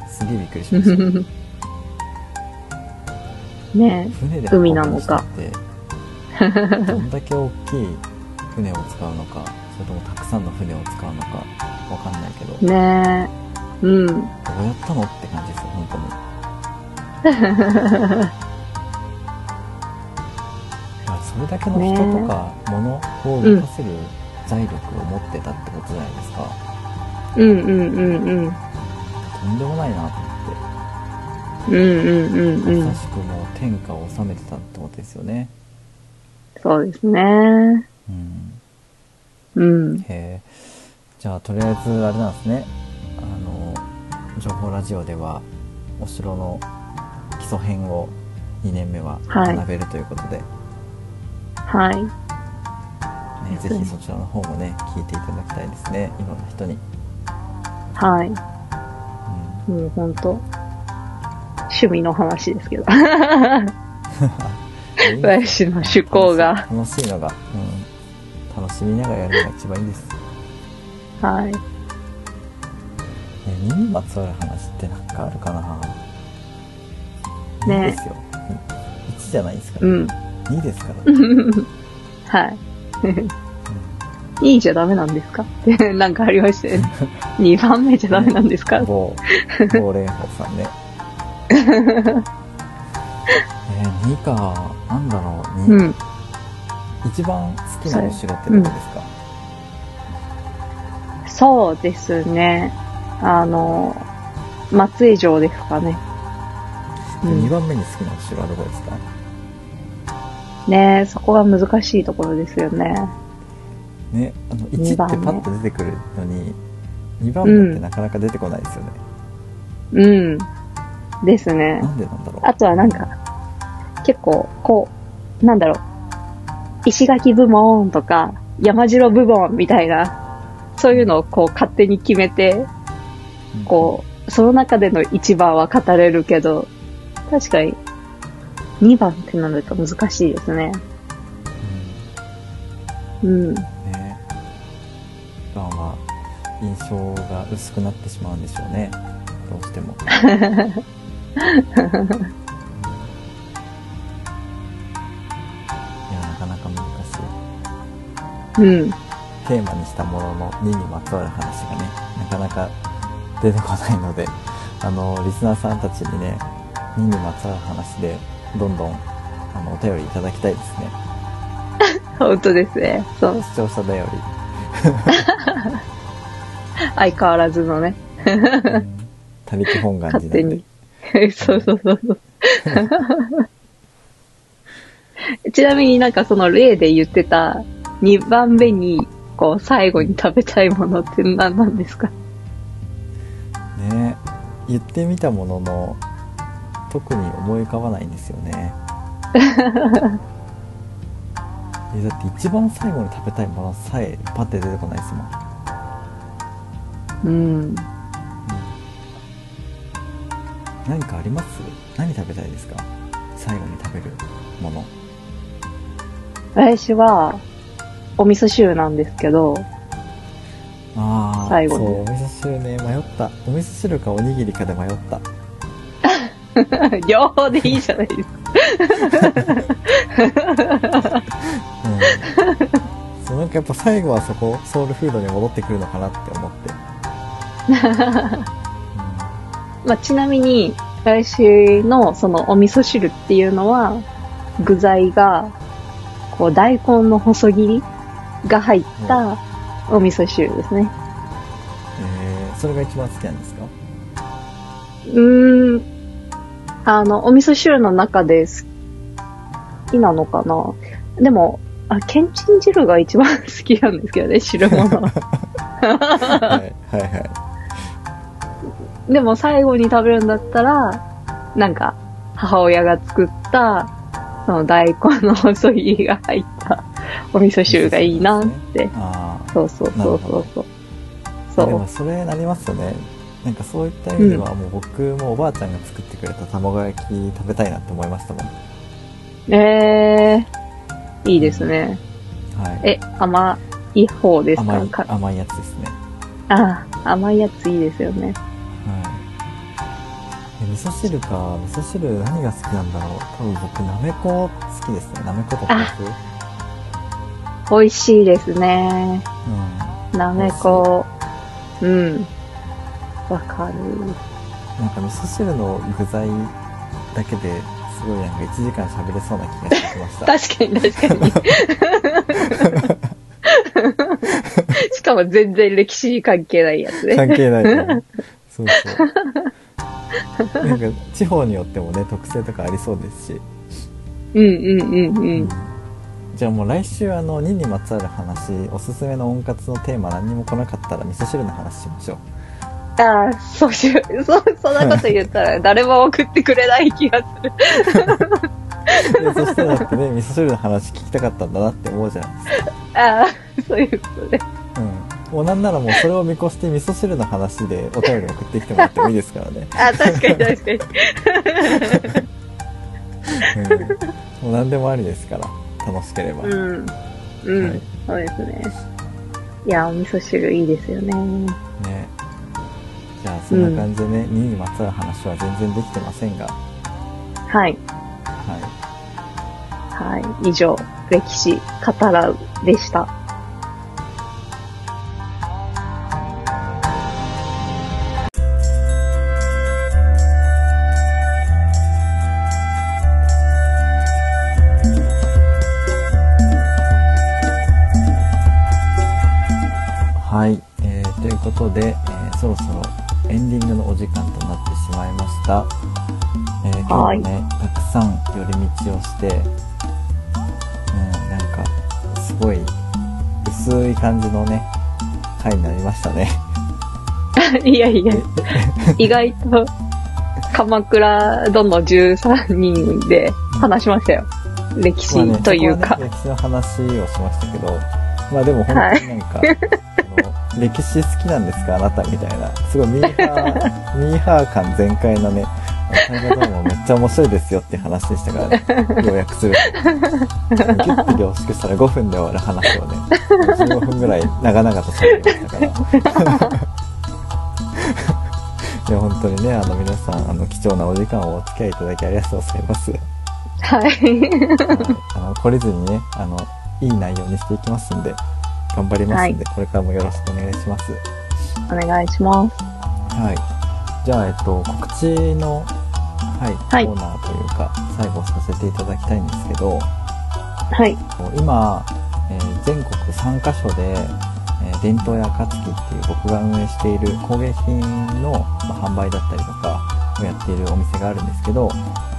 [SPEAKER 1] すげえびっくりしました [LAUGHS]
[SPEAKER 2] ね海なのか
[SPEAKER 1] どんだけ大きい船を使うのかそれともたくさんの船を使うのかわかんないけど、
[SPEAKER 2] え。ねえ。うん。
[SPEAKER 1] どうやったのって感じですよ本当に [LAUGHS] それだけの人とか物を動かせる財力を持ってたってことじゃないですか、
[SPEAKER 2] うんうんうんうん。
[SPEAKER 1] とんでもないなって
[SPEAKER 2] うんうんうんうん
[SPEAKER 1] ま。さしくもう天下を治めてたってことですよね
[SPEAKER 2] そうですね。
[SPEAKER 1] うん
[SPEAKER 2] うん。
[SPEAKER 1] へえじゃあとりあえずあれなんですねあの情報ラジオではお城の基礎編を2年目は
[SPEAKER 2] はい
[SPEAKER 1] 学べるということで、
[SPEAKER 2] はい。
[SPEAKER 1] ね
[SPEAKER 2] ですね
[SPEAKER 1] ぜひそちらの方もね聞いていただきたいですねいろんな人に、
[SPEAKER 2] はい。
[SPEAKER 1] うん
[SPEAKER 2] もうほんと、趣味の話ですけど。[LAUGHS] 私の趣向が。
[SPEAKER 1] 楽しいのが、うん、楽しみながらやるのが一番いいです、ね、
[SPEAKER 2] はい。
[SPEAKER 1] 2にまつわる話ってなんかあるかな
[SPEAKER 2] ね
[SPEAKER 1] 2ですよ1じゃないですから、
[SPEAKER 2] うん。
[SPEAKER 1] 2ですから、[LAUGHS]
[SPEAKER 2] はい。いいじゃダメなんですか？って、なんかありましたよね。[LAUGHS] 2番目じゃダメなんですか？
[SPEAKER 1] 某某蓮舫さんねえー、2かなんだろう2、
[SPEAKER 2] うん。
[SPEAKER 1] 一番好きなお城ってどこですか、
[SPEAKER 2] そうですね。あの、松江城ですかね。う
[SPEAKER 1] 2
[SPEAKER 2] ん、
[SPEAKER 1] 番目に好きなお城はどこですか？
[SPEAKER 2] ねそこが難しいところですよね。
[SPEAKER 1] ねあの1
[SPEAKER 2] 二番目
[SPEAKER 1] ってパッと出てくるのに2番目ってなかなか出てこないですよね、
[SPEAKER 2] うん。ですね。
[SPEAKER 1] な。んでなんだろう。
[SPEAKER 2] あとはなんか、結構、こう、なんだろう、石垣部門とか、山城部門みたいな、そういうのをこう勝手に決めて、
[SPEAKER 1] うん。
[SPEAKER 2] こう、その中での一番は語れるけど、確かに、2番ってなると難しいですね。うん。
[SPEAKER 1] うん。ね。2番は印象が薄くなってしまうんでしょうね。どうしても [LAUGHS] なかなか難しい
[SPEAKER 2] うん。
[SPEAKER 1] テーマにしたものの2にまつわる話がねなかなか出てこないのであのリスナーさんたちにね2にまつわる話でどんどんあのお便りいただきたいですね [LAUGHS]
[SPEAKER 2] 本当ですね。そう。
[SPEAKER 1] 視聴者だよ [LAUGHS]
[SPEAKER 2] 相変わらずのね。
[SPEAKER 1] 他力本願
[SPEAKER 2] 勝
[SPEAKER 1] 寺なん
[SPEAKER 2] 手
[SPEAKER 1] で
[SPEAKER 2] に。[LAUGHS] そうそうそうそう。[LAUGHS] ちなみになんかその例で言ってた2番目にこう最後に食べたいものって何なんですか？
[SPEAKER 1] ね言ってみたものの特に思い浮かばないんですよね [LAUGHS] えだって一番最後に食べたいものさえパッて出てこないですもん
[SPEAKER 2] うん。
[SPEAKER 1] 何かあります？何食べたいですか？最後に食べるもの。
[SPEAKER 2] 私は、お味噌汁なんですけど、
[SPEAKER 1] ああ
[SPEAKER 2] 最後に。
[SPEAKER 1] そうお味噌汁ね。迷った。お味噌汁かおにぎりかで迷った。[LAUGHS]
[SPEAKER 2] 両方でいいじゃないですか。
[SPEAKER 1] うん。そうなんかやっぱ最後はそこソウルフードに戻ってくるのかなって思って、[LAUGHS]
[SPEAKER 2] まあ、ちなみに、私のそのお味噌汁っていうのは、具材が、こう、大根の細切りが入ったお味噌汁ですね。
[SPEAKER 1] うんえー、それが一番好きなんですか？
[SPEAKER 2] うーん。あの、お味噌汁の中で好きなのかな？でも、あ、けんちん汁が一番好きなんですけどね、汁物。[LAUGHS]
[SPEAKER 1] はいはいはい
[SPEAKER 2] でも最後に食べるんだったら、なんか、母親が作った、その大根の細切りが入ったお味噌汁がいいなって。
[SPEAKER 1] ああ
[SPEAKER 2] そうそうそうそうそう。そ
[SPEAKER 1] でもそれなりますよねなんかそういった意味ではもう僕もおばあちゃんが作ってくれた卵焼き食べたいなって思いましたもん
[SPEAKER 2] う。えー、いいですね。
[SPEAKER 1] はい
[SPEAKER 2] え、甘い方ですか？
[SPEAKER 1] 甘い
[SPEAKER 2] か
[SPEAKER 1] 甘いやつですね
[SPEAKER 2] ああ、甘いやついいですよね。
[SPEAKER 1] 味噌汁か味噌汁何が好きなんだろう多分僕なめこ好きですねなめこと豆腐
[SPEAKER 2] 美味しいですね。
[SPEAKER 1] うん
[SPEAKER 2] なめこ。うん。わかる。
[SPEAKER 1] なんか味噌汁の具材だけですごいなんか1時間喋れそうな気がしてきました [LAUGHS]
[SPEAKER 2] 確かに確かに。[LAUGHS] しかも全然歴史に関係ないやつね。
[SPEAKER 1] 関係ないねそうそうなんか地方によってもね特性とかありそうですし、
[SPEAKER 2] うんうんうんうん。
[SPEAKER 1] じゃあもう来週あの2にまつわる話おすすめの温活のテーマ何にも来なかったら味噌汁の話しましょう
[SPEAKER 2] ああ、そうし。[LAUGHS] そ、そんなこと言ったら [LAUGHS] 誰も送ってくれない気がする。
[SPEAKER 1] でそしたらだってね味噌汁の話聞きたかったんだなって思うじゃないですか
[SPEAKER 2] ああ、そういうことで。
[SPEAKER 1] うんもうなんならもうそれを見越して味噌汁の話でお便り送ってきてもらってもいいですからね、
[SPEAKER 2] あ [LAUGHS] あ、確かに確かに。
[SPEAKER 1] うん、もう何でもありですから楽しければ、
[SPEAKER 2] うん。うん、
[SPEAKER 1] はい
[SPEAKER 2] そうですね。いや、お味噌汁いいですよね。
[SPEAKER 1] ねじゃあそんな感じでね、2にまつわる話は全然できてませんが
[SPEAKER 2] はい。
[SPEAKER 1] はい
[SPEAKER 2] はい。以上、歴史語らうでした。
[SPEAKER 1] えー今日もねたくさん寄り道をして、うん、なんかすごい薄い感じのね回になりましたね。[LAUGHS]
[SPEAKER 2] いやいや、意外と、鎌倉殿13人で話しましたよ。歴史
[SPEAKER 1] まあね
[SPEAKER 2] というか。
[SPEAKER 1] そこは。ね歴史の話をしましたけどまあでも本当になんか、あの歴史好きなんですかあなたみたいな。すごいミーハーミーハー感全開のね大河ドラマめっちゃ面白いですよって話でしたからね。要約すると。ギュッて凝縮したら5分で終わる話をね15分ぐらい長々と喋りましたから。[LAUGHS] いや本当にねあの皆さんあの貴重なお時間をお付き合いいただきありがとうございます。
[SPEAKER 2] はい。
[SPEAKER 1] はい。あの懲りずにねあのいい内容にしていきますんで頑張りますんで、これからもよろしくお願いします
[SPEAKER 2] お願いします。
[SPEAKER 1] はいじゃあえっと告知のはい、
[SPEAKER 2] はい
[SPEAKER 1] コーナーというか最後させていただきたいんですけど
[SPEAKER 2] はい。
[SPEAKER 1] 今、えー全国3カ所で、えー伝統や暁っていう僕が運営している工芸品の、まあ販売だったりとかをやっているお店があるんですけど、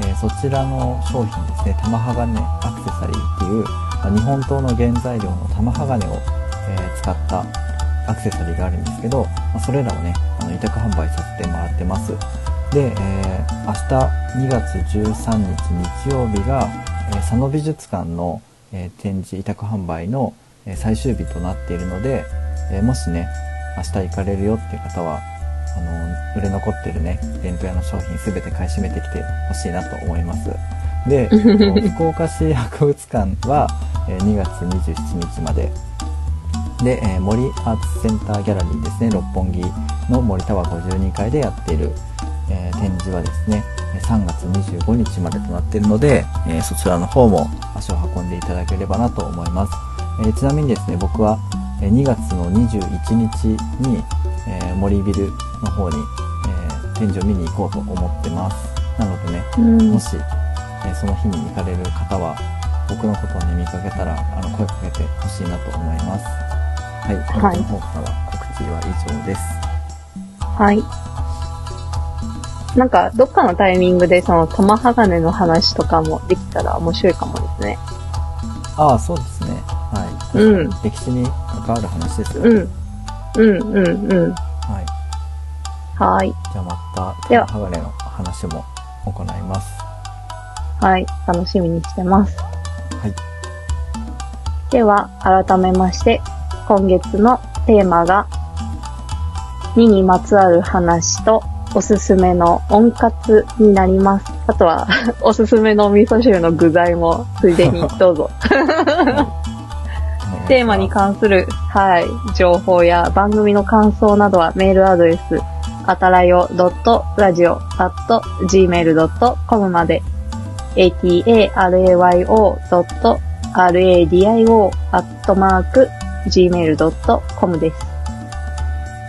[SPEAKER 1] えーそちらの商品ですね玉鋼アクセサリーっていう、まあ日本刀の原材料の玉鋼を、えー使ったアクセサリーがあるんですけど、まあそれらをねあの委託販売させてもらってます。で、えー明日2月13日日曜日が、えー佐野美術館の、えー展示委託販売の、えー最終日となっているので、えーもしね明日行かれるよっていう方はあの売れ残ってるね弁当屋の商品すべて買い占めてきてほしいなと思います。でえっと福岡市博物館はえー2月27日までで、えー森アーツセンターギャラリーですね。六本木の森タワー52階でやっている、えー展示はですねえー3月25日までとなっているので、えーそちらの方も足を運んでいただければなと思います、えーちなみにですね僕はえー2月の21日に、えー森ビルの方に、えー展示を見に行こうと思ってます。なのでね
[SPEAKER 2] うん。
[SPEAKER 1] もし、えーその日に行かれる方は僕のことをね見かけたらあの声かけてほしいなと思いますはい僕の方から告知は以上です、
[SPEAKER 2] はい。なんか、どっかのタイミングで、その、玉鋼の話とかもできたら面白いかもですね。
[SPEAKER 1] ああそうですねはい、
[SPEAKER 2] うん
[SPEAKER 1] 歴史に関わる話ですよ、
[SPEAKER 2] うん。うん、うん、うん。
[SPEAKER 1] はい
[SPEAKER 2] はい。
[SPEAKER 1] じゃあまた
[SPEAKER 2] では
[SPEAKER 1] 玉鋼の話も行います
[SPEAKER 2] はい。楽しみにしてます。
[SPEAKER 1] はい
[SPEAKER 2] では、改めまして、今月のテーマが、2にまつわる話と、おすすめの温活になります。あとは、[LAUGHS] おすすめの味噌汁の具材も、ついでにどうぞ。[LAUGHS] テーマに関する、はい、情報や番組の感想などはメールアドレス、あたらよ .radio.gmail.com まで、atarayo.radio.gmail.com です。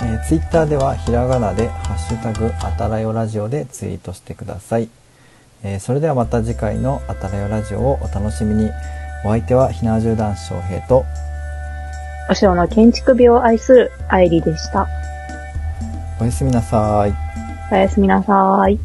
[SPEAKER 1] えー、ツイッターではひらがなで「ハッシュタグあたらよラジオ」でツイートしてください、えーそれではまた次回の「あたらよラジオ」をお楽しみにお相手はひなじゅう男子翔平と
[SPEAKER 2] お城の建築美を愛する愛理でした。
[SPEAKER 1] おやすみなさい
[SPEAKER 2] おやすみなさい。